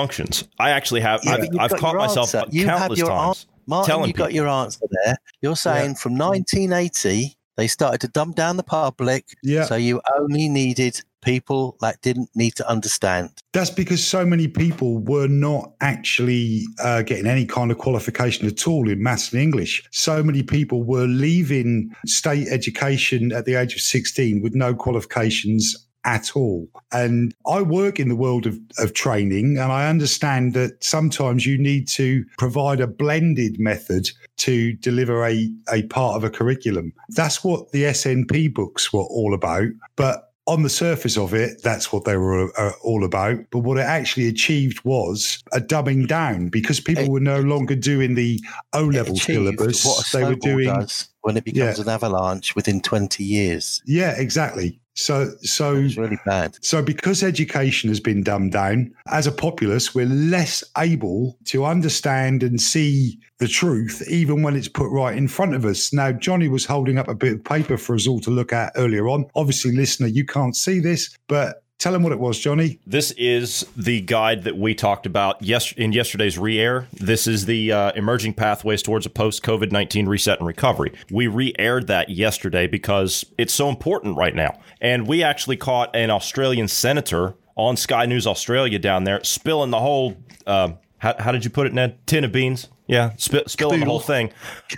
I actually have Yeah, I've, I've caught myself answer. You have countless your times Martin, telling you got people. your answer there. You're saying from 1980 they started to dumb down the public, Yeah. so you only needed people that didn't need to understand. That's because so many people were not actually uh, getting any kind of qualification at all in maths and English. So many people were leaving state education at the age of 16 with no qualifications at all. And I work in the world of, of training, and I understand that sometimes you need to provide a blended method to deliver a, a part of a curriculum. That's what the SMP books were all about. But on the surface of it, that's what they were uh, all about. But what it actually achieved was a dumbing down because people it, were no longer doing the O level syllabus. What they were doing when it becomes yeah. an avalanche within 20 years. Yeah, exactly. So, so it's really bad. So, because education has been dumbed down, as a populace, we're less able to understand and see the truth, even when it's put right in front of us. Now, Johnny was holding up a bit of paper for us all to look at earlier on. Obviously, listener, you can't see this, but Tell him what it was, Johnny. This is the guide that we talked about yes, in yesterday's re air. This is the uh, emerging pathways towards a post COVID 19 reset and recovery. We re aired that yesterday because it's so important right now. And we actually caught an Australian senator on Sky News Australia down there spilling the whole, uh, how, how, did you put it, Ned? Tin of beans? Yeah, sp- spilling the whole thing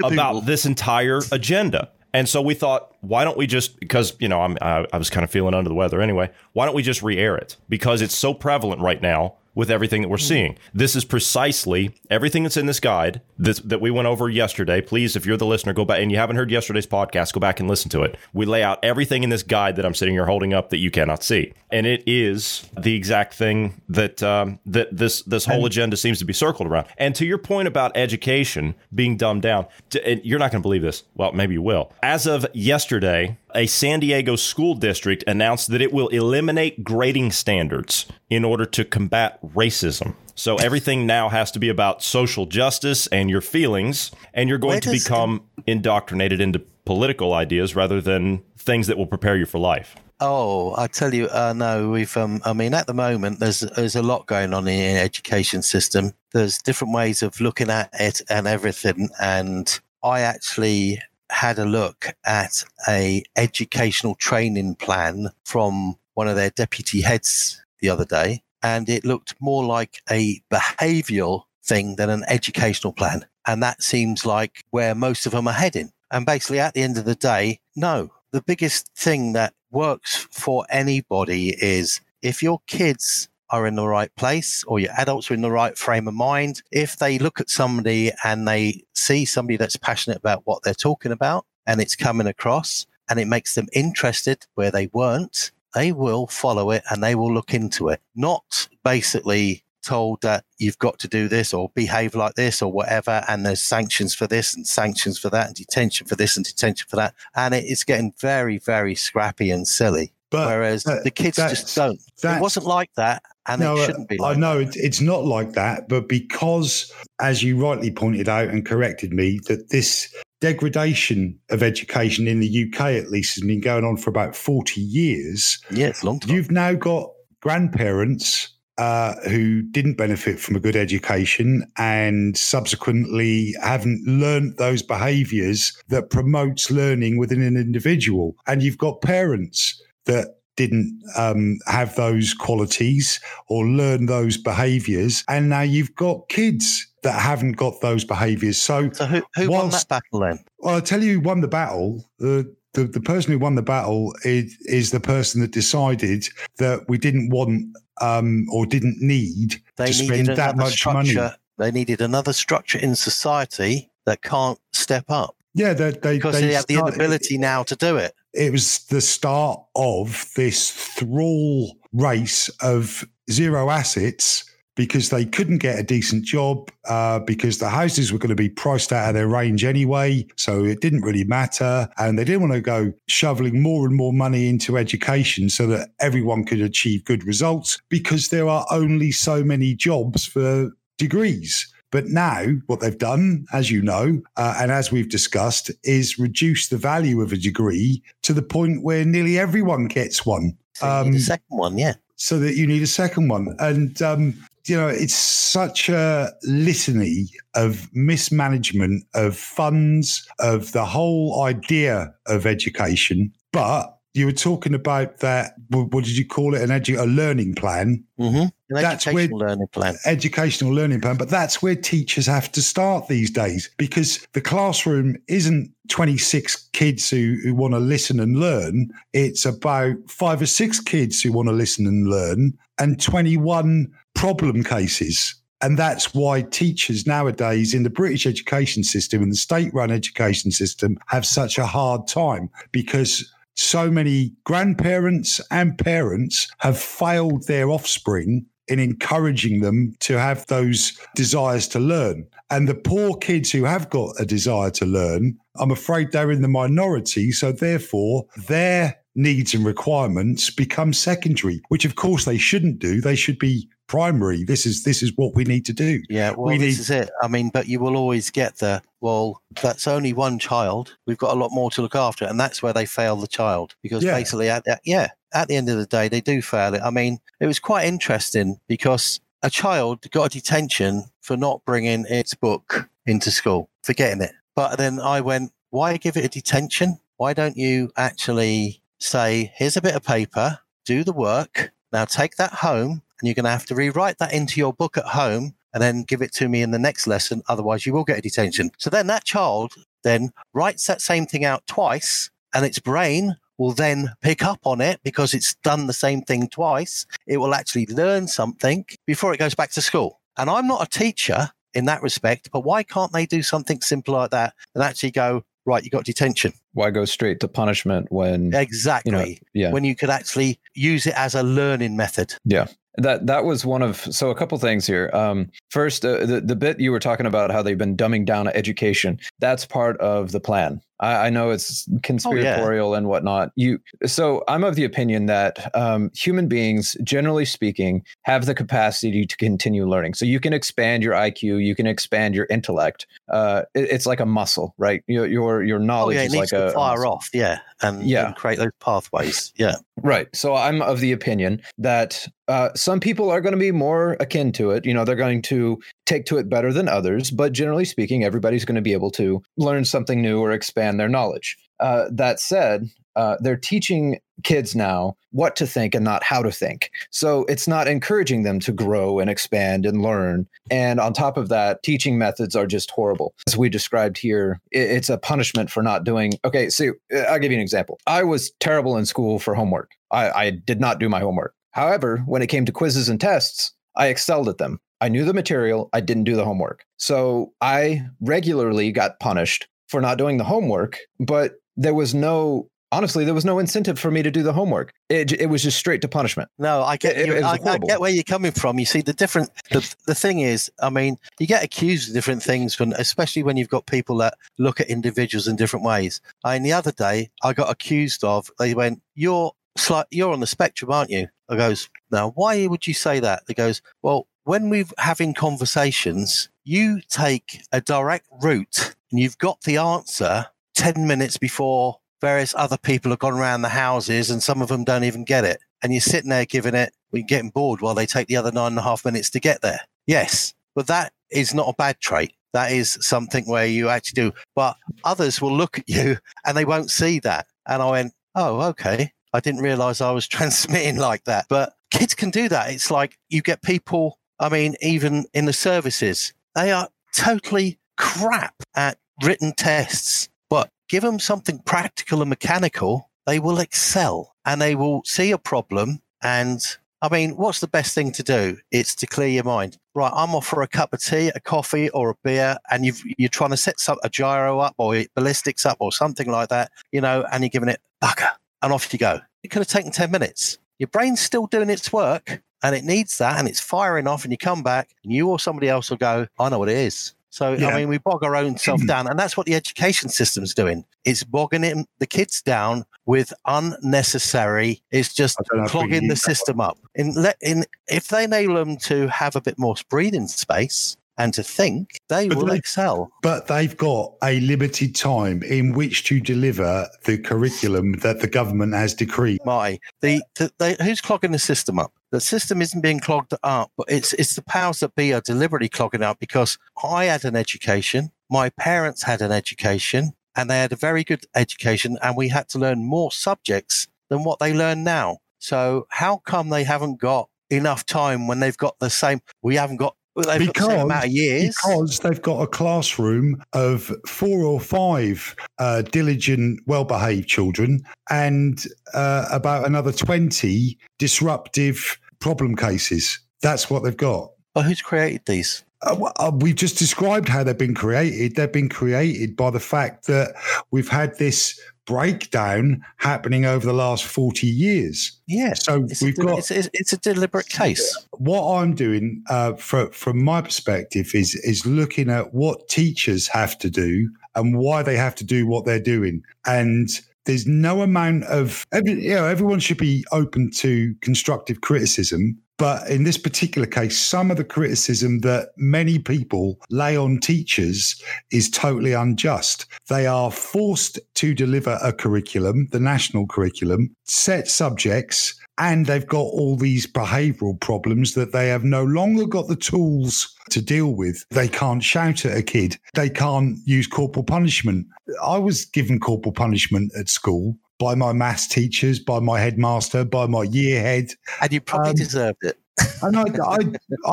about this entire agenda. And so we thought, why don't we just because you know I'm I, I was kind of feeling under the weather anyway. Why don't we just re-air it because it's so prevalent right now with everything that we're mm-hmm. seeing. This is precisely everything that's in this guide this, that we went over yesterday. Please, if you're the listener, go back and you haven't heard yesterday's podcast, go back and listen to it. We lay out everything in this guide that I'm sitting here holding up that you cannot see, and it is the exact thing that um, that this this whole agenda seems to be circled around. And to your point about education being dumbed down, to, you're not going to believe this. Well, maybe you will. As of yesterday, a San Diego school district announced that it will eliminate grading standards in order to combat racism. So everything now has to be about social justice and your feelings, and you're going to become indoctrinated into political ideas rather than things that will prepare you for life. Oh, I tell you, uh, no. We've, um, I mean, at the moment, there's there's a lot going on in the education system. There's different ways of looking at it and everything. And I actually had a look at a educational training plan from one of their deputy heads the other day, and it looked more like a behavioral thing than an educational plan. And that seems like where most of them are heading. And basically, at the end of the day, no, the biggest thing that works for anybody is if your kids are in the right place or your adults are in the right frame of mind, if they look at somebody and they see somebody that's passionate about what they're talking about and it's coming across and it makes them interested where they weren't, they will follow it and they will look into it. Not basically told that you've got to do this or behave like this or whatever, and there's sanctions for this and sanctions for that and detention for this and detention for that. And it is getting very, very scrappy and silly. But Whereas the kids just don't. It wasn't like that, and no, it shouldn't be. Like I know it, it's not like that, but because, as you rightly pointed out and corrected me, that this degradation of education in the UK, at least, has been going on for about forty years. Yeah, it's long time. You've now got grandparents uh, who didn't benefit from a good education and subsequently haven't learnt those behaviors that promotes learning within an individual. And you've got parents that didn't um, have those qualities or learn those behaviors. And now you've got kids that haven't got those behaviors. So, so who, who whilst, won that battle then? Well, I'll tell you who won the battle. The, the, the person who won the battle is, is the person that decided that we didn't want um, or didn't need they to spend that much structure. money. They needed another structure in society that can't step up. Yeah, they, they, because they, they have the inability now to do it. It was the start of this thrall race of zero assets because they couldn't get a decent job uh, because the houses were going to be priced out of their range anyway. So it didn't really matter. And they didn't want to go shoveling more and more money into education so that everyone could achieve good results because there are only so many jobs for degrees. But now, what they've done, as you know, uh, and as we've discussed, is reduce the value of a degree to the point where nearly everyone gets one. So um, the second one, yeah. So that you need a second one. And, um, you know, it's such a litany of mismanagement of funds, of the whole idea of education. But you were talking about that. What did you call it? An edu- a learning plan, Mm-hmm. An That's where- educational learning plan. educational learning plan. But that's where teachers have to start these days because the classroom isn't 26 kids who, who want to listen and learn. It's about five or six kids who want to listen and learn and 21 problem cases. And that's why teachers nowadays in the British education system and the state run education system have such a hard time because so many grandparents and parents have failed their offspring in encouraging them to have those desires to learn. And the poor kids who have got a desire to learn, I'm afraid they're in the minority. So therefore, their needs and requirements become secondary, which of course they shouldn't do. They should be primary. This is this is what we need to do. Yeah, well, We this need- is it. I mean, but you will always get the well. That's only one child. We've got a lot more to look after, and that's where they fail the child because Yeah. basically, at, at yeah, at the end of the day, they do fail it. I mean, it was quite interesting because a child got a detention for not bringing its book into school, forgetting it. But then I went, why give it a detention? Why don't you actually say, here's a bit of paper, do the work, now take that home, and you're going to have to rewrite that into your book at home and then give it to me in the next lesson. Otherwise, you will get a detention. So then that child then writes that same thing out twice, and its brain will then pick up on it because it's done the same thing twice. It will actually learn something before it goes back to school. And I'm not a teacher in that respect, but why can't they do something simple like that and actually go, right, you got detention? Why go straight to punishment when Exactly. yeah. When you could actually use it as a learning method. Yeah. That that was one of so a couple things here um first uh, the, the bit you were talking about how they've been dumbing down education that's part of the plan i, I know it's conspiratorial and whatnot you so i'm of the opinion that um, human beings generally speaking have the capacity to continue learning so you can expand your iq you can expand your intellect uh it- it's like a muscle right your your, your Oh, knowledge yeah, it is like a, a fire muscle. off. Yeah. And, Yeah. and create those pathways. Yeah. Right. So I'm of the opinion that uh, some people are going to be more akin to it. You know, they're going to take to it better than others. But generally speaking, everybody's going to be able to learn something new or expand their knowledge. Uh, that said, uh, they're teaching kids now what to think and not how to think. So it's not encouraging them to grow and expand and learn. And on top of that, teaching methods are just horrible. As we described here, it's a punishment for not doing. Okay, so uh, I'll give you an example. I was terrible in school for homework. I, I did not do my homework. However, when it came to quizzes and tests, I excelled at them. I knew the material, I didn't do the homework. So I regularly got punished for not doing the homework, but there was no honestly, there was no incentive for me to do the homework. It, it was just straight to punishment. No, I get It- you. it I, I get where you're coming from. You see, the different the, the thing is, I mean, you get accused of different things, when, especially when you've got people that look at individuals in different ways. I mean, the other day, I got accused of. They went, "You're slight, you're on the spectrum, aren't you?" I goes, "Now, why would you say that?" They goes, "Well, when we're having conversations, you take a direct route, and you've got the answer ten minutes before." Various other people have gone around the houses, and some of them don't even get it and you're sitting there giving it, we're getting bored while they take the other nine and a half minutes to get there. Yes, but that is not a bad trait. That is something where you actually do. But others will look at you and they won't see that. And I went, oh, okay. I didn't realize I was transmitting like that. But kids can do that. It's like you get people, I mean, even in the services, they are totally crap at written tests. But give them something practical and mechanical, they will excel and they will see a problem. And I mean, what's the best thing to do? It's to clear your mind. Right, I'm off for a cup of tea, a coffee, or a beer, and you've, you're trying to set some, a gyro up or ballistics up or something like that, you know, and you're giving it bugger, and off you go. It could have taken 10 minutes. Your brain's still doing its work and it needs that and it's firing off, and you come back and you or somebody else will go, I know what it is. So, Yeah. I mean, we bog our own self down, and that's what the education system's doing. It's bogging it, the kids down with unnecessary. It's just I don't know if we can clogging the system up. In, let, in if they enable them to have a bit more breathing space and to think, they But will they- excel. But they've got a limited time in which to deliver the curriculum that the government has decreed. Marty, the, the they, who's clogging the system up? The system isn't being clogged up, but it's it's the powers that be are deliberately clogging up because I had an education, my parents had an education, and they had a very good education, and we had to learn more subjects than what they learn now. So how come they haven't got enough time when they've got the same? We haven't got. They've got the same of years. Because they've got a classroom of four or five uh, diligent, well behaved children and uh, about another 20 disruptive problem cases. That's what they've got. But who's created these? Uh, well, uh, we've just described how they've been created. They've been created by the fact that we've had this breakdown happening over the last 40 years. Yeah. So we've got it's, it's, it's a deliberate case. what I'm doing uh, for, from my perspective is is looking at what teachers have to do and why they have to do what they're doing. And there's no amount of every, you know everyone should be open to constructive criticism. But in this particular case, some of the criticism that many people lay on teachers is totally unjust. They are forced to deliver a curriculum, the national curriculum, set subjects, and they've got all these behavioral problems that they have no longer got the tools to deal with. They can't shout at a kid. They can't use corporal punishment. I was given corporal punishment at school by my maths teachers, by my headmaster, by my year head. And you probably Um, deserved it. And I, I,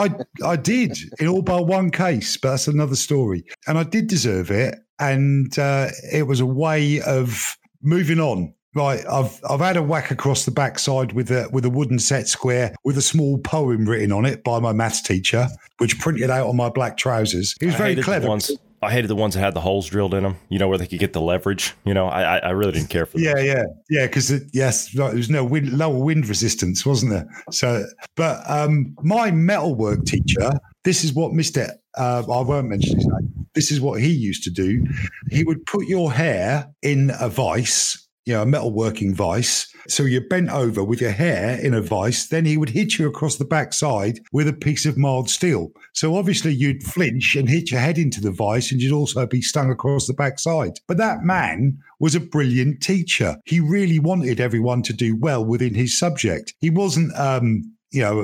I, I did in all but one case, but that's another story. And I did deserve it. And uh, it was a way of moving on. Right, I've I've had a whack across the backside with a with a wooden set square with a small poem written on it by my maths teacher, which printed out on my black trousers. He was I very clever. I hated the ones that had the holes drilled in them. You know where they could get the leverage. You know, I I, really didn't care for. Them. Yeah, yeah, yeah. Because yes, there was no wind, lower wind resistance, wasn't there? So, but um, my metalwork teacher, this is what Mister. Uh, I won't mention his name. This is what he used to do. He would put your hair in a vice, you know, a metalworking vice. So you're bent over with your hair in a vice. Then he would hit you across the backside with a piece of mild steel. So obviously you'd flinch and hit your head into the vice, and you'd also be stung across the backside. But that man was a brilliant teacher. He really wanted everyone to do well within his subject. He wasn't, um, you know,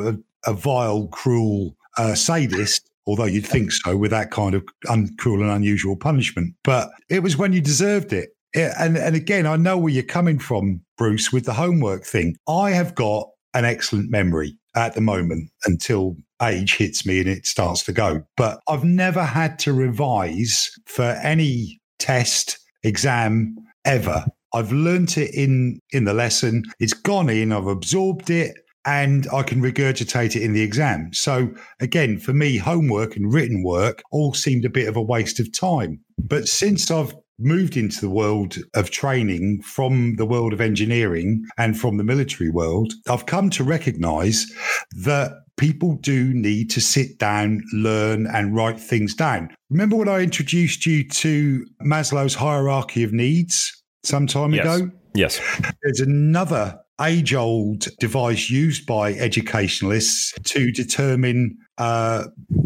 a, a vile, cruel uh, sadist. Although you'd think so with that kind of uncruel and unusual punishment, but it was when you deserved it. Yeah, and and again, I know where you're coming from, Bruce, with the homework thing. I have got an excellent memory at the moment until age hits me and it starts to go. But I've never had to revise for any test, exam ever. I've learnt it in in the lesson. It's gone in. I've absorbed it. And I can regurgitate it in the exam. So, again, for me, homework and written work all seemed a bit of a waste of time. But since I've moved into the world of training from the world of engineering and from the military world, I've come to recognize that people do need to sit down, learn, and write things down. Remember when I introduced you to Maslow's hierarchy of needs some time Yes. ago? Yes. There's another age old device used by educationalists to determine uh,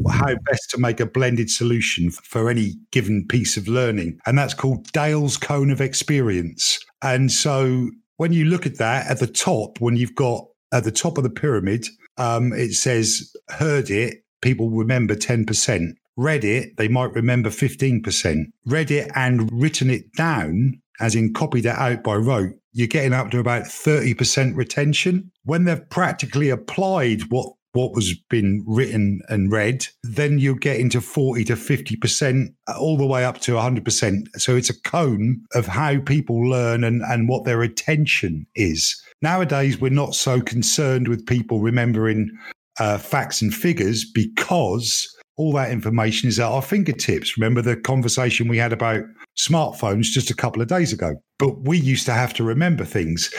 how best to make a blended solution for any given piece of learning. And that's called Dale's Cone of Experience. And so when you look at that at the top, when you've got at the top of the pyramid, um, it says, heard it, people remember 10%. Read it, they might remember 15%. Read it and written it down, as in copied it out by rote, you're getting up to about 30% retention. When they've practically applied what what was been written and read, then you're getting to 40 to 50%, all the way up to 100%. So it's a cone of how people learn and, and what their attention is. Nowadays, we're not so concerned with people remembering uh, facts and figures because all that information is at our fingertips. Remember the conversation we had about smartphones just a couple of days ago? But we used to have to remember things.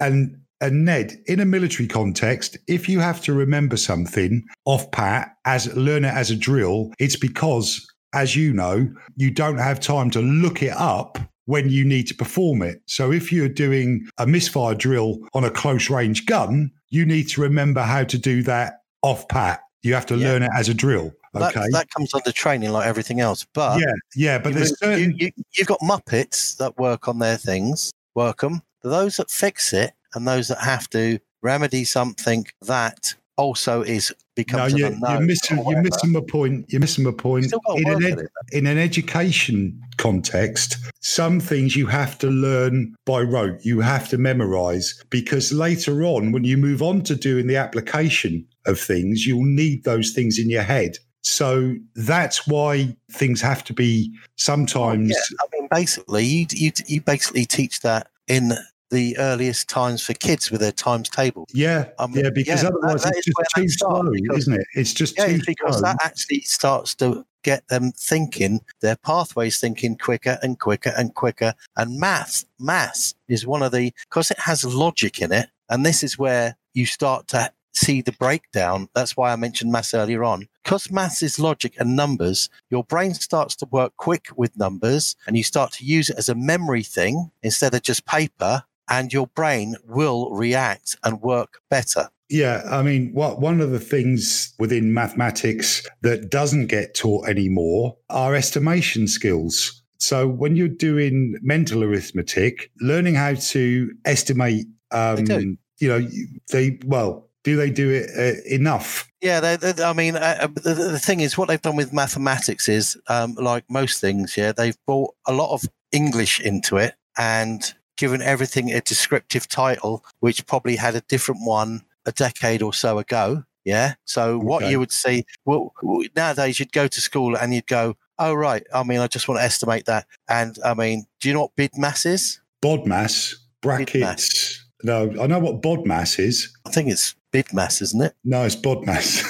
And and Ned, in a military context, if you have to remember something off pat as learn it as a drill, it's because, as you know, you don't have time to look it up when you need to perform it. So if you're doing a misfire drill on a close range gun, you need to remember how to do that off pat. You have to Yeah. learn it as a drill. That, Okay. that comes under training like everything else. But yeah, yeah, but you, there's certain you, you, you've got Muppets that work on their things, work them. Those that fix it and those that have to remedy something that also is no, becomes an you're, unknown. you're missing you're missing my point. You're missing my point. Still got to In an, ed- in an education context, some things you have to learn by rote, you have to memorize, because later on, when you move on to doing the application of things, you'll need those things in your head. So that's why things have to be sometimes. Yeah, I mean, basically, you, you you basically teach that in the earliest times for kids with their times table. Yeah, Um, yeah, because yeah, otherwise that- that it's just too slow, because- isn't it? It's just Yeah, too because slow. that actually starts to get them thinking, their pathways thinking quicker and quicker and quicker. And math, math is one of the, because it has logic in it. And this is where you start to see the breakdown. That's why I mentioned maths earlier on. Because maths is logic and numbers, your brain starts to work quick with numbers and you start to use it as a memory thing instead of just paper. And your brain will react and work better. Yeah, I mean, what one of the things within mathematics that doesn't get taught anymore are estimation skills. So when you're doing mental arithmetic, learning how to estimate, um, you know, they well, do they do it uh, enough? Yeah, they, they, I mean, uh, uh, the, the thing is, what they've done with mathematics is, um, like most things, yeah, they've brought a lot of English into it and given everything a descriptive title, which probably had a different one a decade or so ago. Yeah. So what you would see, well, nowadays you'd go to school and you'd go, oh, right. I mean, I just want to estimate that. And I mean, do you know what BIDMAS is? BODMAS brackets. No, I know what BODMAS is. I think it's BIDMAS, isn't it? No, it's BODMAS.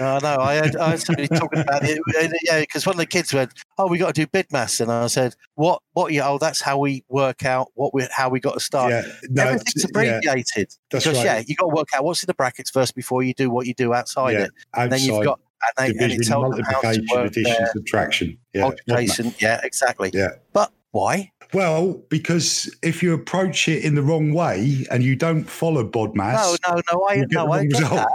No, oh, no, I heard, I heard somebody talking about it. Yeah, because one of the kids went, "Oh, we got to do BIDMAS," and I said, "What? What? Yeah, oh, that's how we work out what we how we got to start. yeah, no, Everything's it's- yeah, abbreviated that's because right. yeah, you got to work out what's in the brackets first before you do what you do outside Yeah, it. And then you've outside got and, they, and it division, tells them how to multiplication, addition, subtraction. Yeah, multiplication. Yeah, exactly. Yeah. But why? Well, because if you approach it in the wrong way and you don't follow BODMAS, No, no, no. I you get the no, I get that.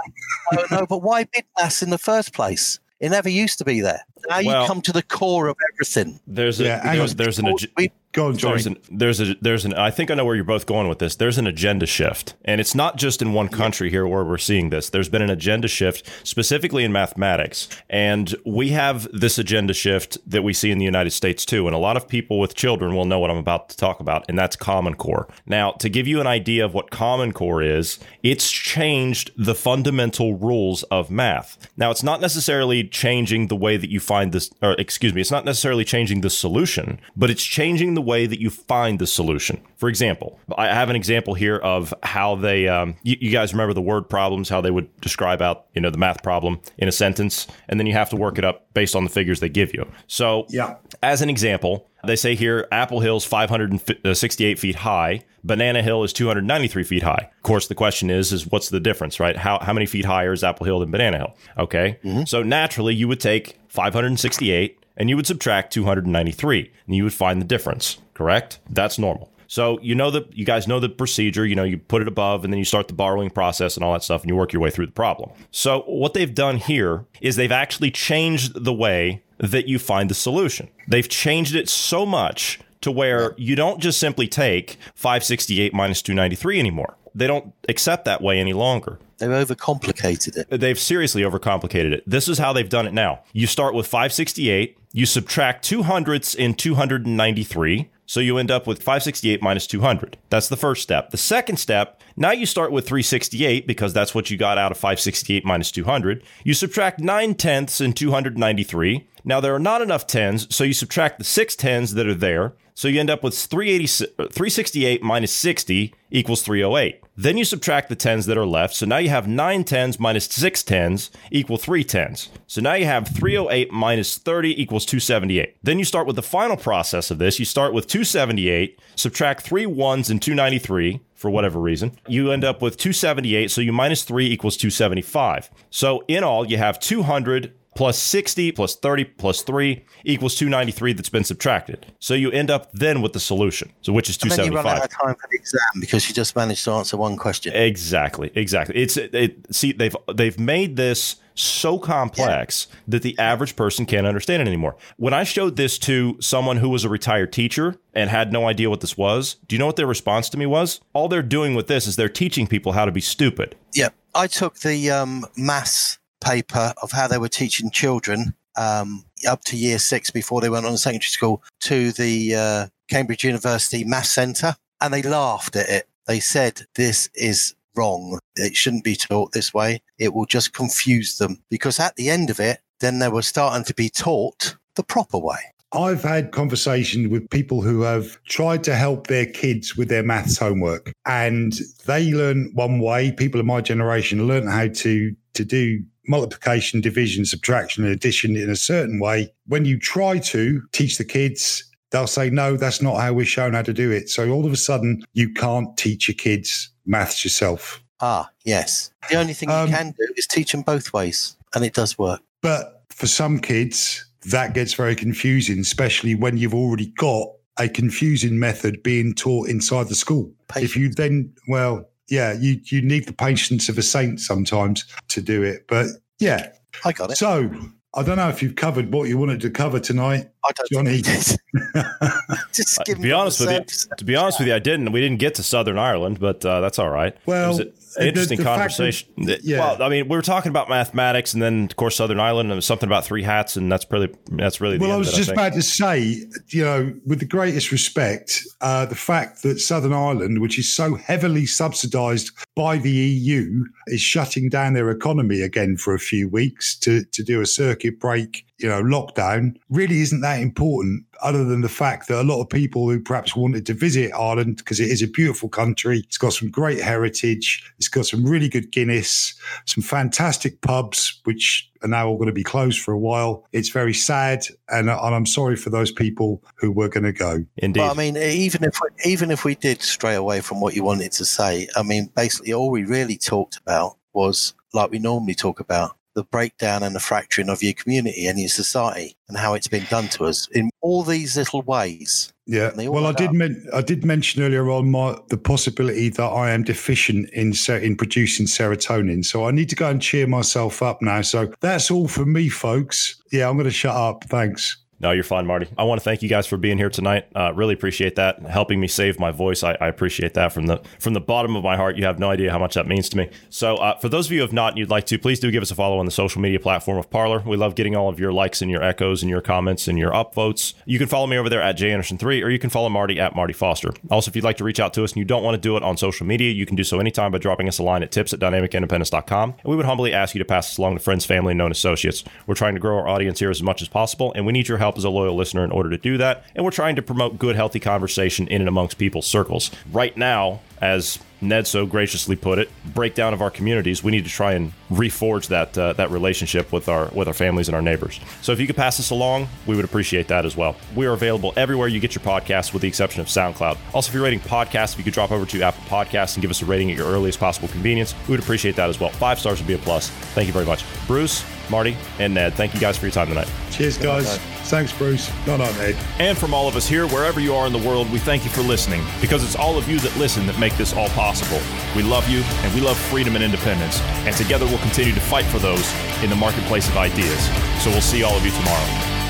No, no, but why bid mass in the first place? It never used to be there. Now Well- you come to the core of everything. There's a Yeah, there's, there's an ag- We- Go on, there's an there's a there's an I think I know where you're both going with this. There's an agenda shift, and it's not just in one country here where we're seeing this. There's been an agenda shift specifically in mathematics, and we have this agenda shift that we see in the United States too. And a lot of people with children will know what I'm about to talk about, and that's Common Core. Now, to give you an idea of what Common Core is, it's changed the fundamental rules of math. Now, it's not necessarily changing the way that you find this, or excuse me, it's not necessarily changing the solution, but it's changing the way that you find the solution. For example, I have an example here of how they, um, you, you guys remember the word problems, how they would describe out, you know, the math problem in a sentence, and then you have to work it up based on the figures they give you. So, Yeah. as an example, they say here Apple Hill's 568 feet high, Banana Hill is 293 feet high. Of course, the question is, is what's the difference, right? How, how many feet higher is Apple Hill than Banana Hill? Okay. So naturally, you would take 568 and you would subtract 293 and you would find the difference, correct? That's normal. So you know that you guys know the procedure. You know you put it above, and then you start the borrowing process and all that stuff, and you work your way through the problem. So what they've done here is they've actually changed the way that you find the solution. They've changed it so much to where you don't just simply take 568 minus 293 anymore. They don't accept that way any longer. They've overcomplicated it. They've seriously overcomplicated it. This is how they've done it now. You start with 568, you subtract two hundredths in 293, so you end up with 568 minus 200. That's the first step. The second step, now you start with 368 because that's what you got out of 568 minus 200. You subtract 9 tenths in 293. Now there are not enough tens, so you subtract the six tens that are there. So you end up with 380, 368 minus 60 equals 308. Then you subtract the tens that are left. So now you have 9 tens minus 6 tens equal 3 tens. So now you have 308 minus 30 equals 278. Then you start with the final process of this. You start with 278, subtract 3 ones and 293 for whatever reason. You end up with 278. So you minus 3 equals 275. So in all, you have 200 plus 60 plus 30 plus 3 equals 293 that's been subtracted. So you end up then with the solution, so which is And then you run 275. out of time for the exam because you just managed to answer one question. Exactly, exactly. It's it, see they've they've made this so complex that the average person can't understand it anymore. When I showed this to someone who was a retired teacher and had no idea what this was, do you know what their response to me was? All they're doing with this is they're teaching people how to be stupid. Yeah, I took the um, maths paper of how they were teaching children um, up to year six before they went on to secondary school to the uh, Cambridge University Maths Centre, and they laughed at it. They said, This is wrong. It shouldn't be taught this way. It will just confuse them because at the end of it, then they were starting to be taught the proper way. I've had conversations with people who have tried to help their kids with their maths homework and they learn one way. People of my generation learn how to, to do multiplication, division, subtraction, and addition in a certain way. When you try to teach the kids, they'll say, no, that's not how we're shown how to do it. So all of a sudden, you can't teach your kids maths yourself. Ah, yes. The only thing Um, you can do is teach them both ways, and it does work. But for some kids, that gets very confusing, especially when you've already got a confusing method being taught inside the school. If you then, well, yeah, you, you need the patience of a saint sometimes to do it. But yeah. I got it. So I don't know if you've covered what you wanted to cover tonight. I don't Johnny. think did. Just Uh, give to me be honest with you, to be honest with you, I didn't. We didn't get to Southern Ireland, but uh, that's all right. Well, it an the- interesting the conversation. That- yeah. Well, I mean, we were talking about mathematics, and then of course Southern Ireland, and something about three hats, and that's really that's really. The Well, I was just think. about to say, you know, with the greatest respect, uh, the fact that Southern Ireland, which is so heavily subsidised by the EU, is shutting down their economy again for a few weeks to, to do a circuit break, you know, lockdown, really isn't that important, other than the fact that a lot of people who perhaps wanted to visit Ireland, because it is a beautiful country, it's got some great heritage, it's got some really good Guinness, some fantastic pubs, which are now all going to be closed for a while. It's very sad, and, and I'm sorry for those people who were going to go. Indeed. But I mean, even if we, even if we did stray away from what you wanted to say, I mean, basically all we really talked about was like we normally talk about the breakdown and the fracturing of your community and your society and how it's been done to us in all these little ways. Yeah. Well, I did men- I did mention earlier on my the possibility that I am deficient in se- in producing serotonin, so I need to go and cheer myself up now. So that's all from me, folks. Yeah, I'm going to shut up. Thanks. No, you're fine, Marty. I want to thank you guys for being here tonight. Uh, really appreciate that, helping me save my voice. I, I appreciate that from the from the bottom of my heart. You have no idea how much that means to me. So, uh, for those of you who have not and you'd like to, please do give us a follow on the social media platform of Parler. We love getting all of your likes and your echoes and your comments and your upvotes. You can follow me over there at Jay Anderson three, or you can follow Marty at Marty Foster. Also, if you'd like to reach out to us and you don't want to do it on social media, you can do so anytime by dropping us a line at tips at dynamicindependence.com. And we would humbly ask you to pass us along to friends, family, and known associates. We're trying to grow our audience here as much as possible, and we need your help as a loyal listener in order to do that. And we're trying to promote good, healthy conversation in and amongst people's circles. Right now, as Ned so graciously put it, breakdown of our communities. We need to try and reforge that uh, that relationship with our with our families and our neighbors. So if you could pass this along, we would appreciate that as well. We are available everywhere you get your podcasts, with the exception of SoundCloud. Also, if you're rating podcasts, if you could drop over to Apple Podcasts and give us a rating at your earliest possible convenience, we would appreciate that as well. Five stars would be a plus. Thank you very much, Bruce, Marty, and Ned. Thank you guys for your time tonight. Cheers, guys. Thanks, Bruce. No, no, Ned. And from all of us here, wherever you are in the world, we thank you for listening because it's all of you that listen that make this all possible. We love you and we love freedom and independence. And together we'll continue to fight for those in the marketplace of ideas. So we'll see all of you tomorrow.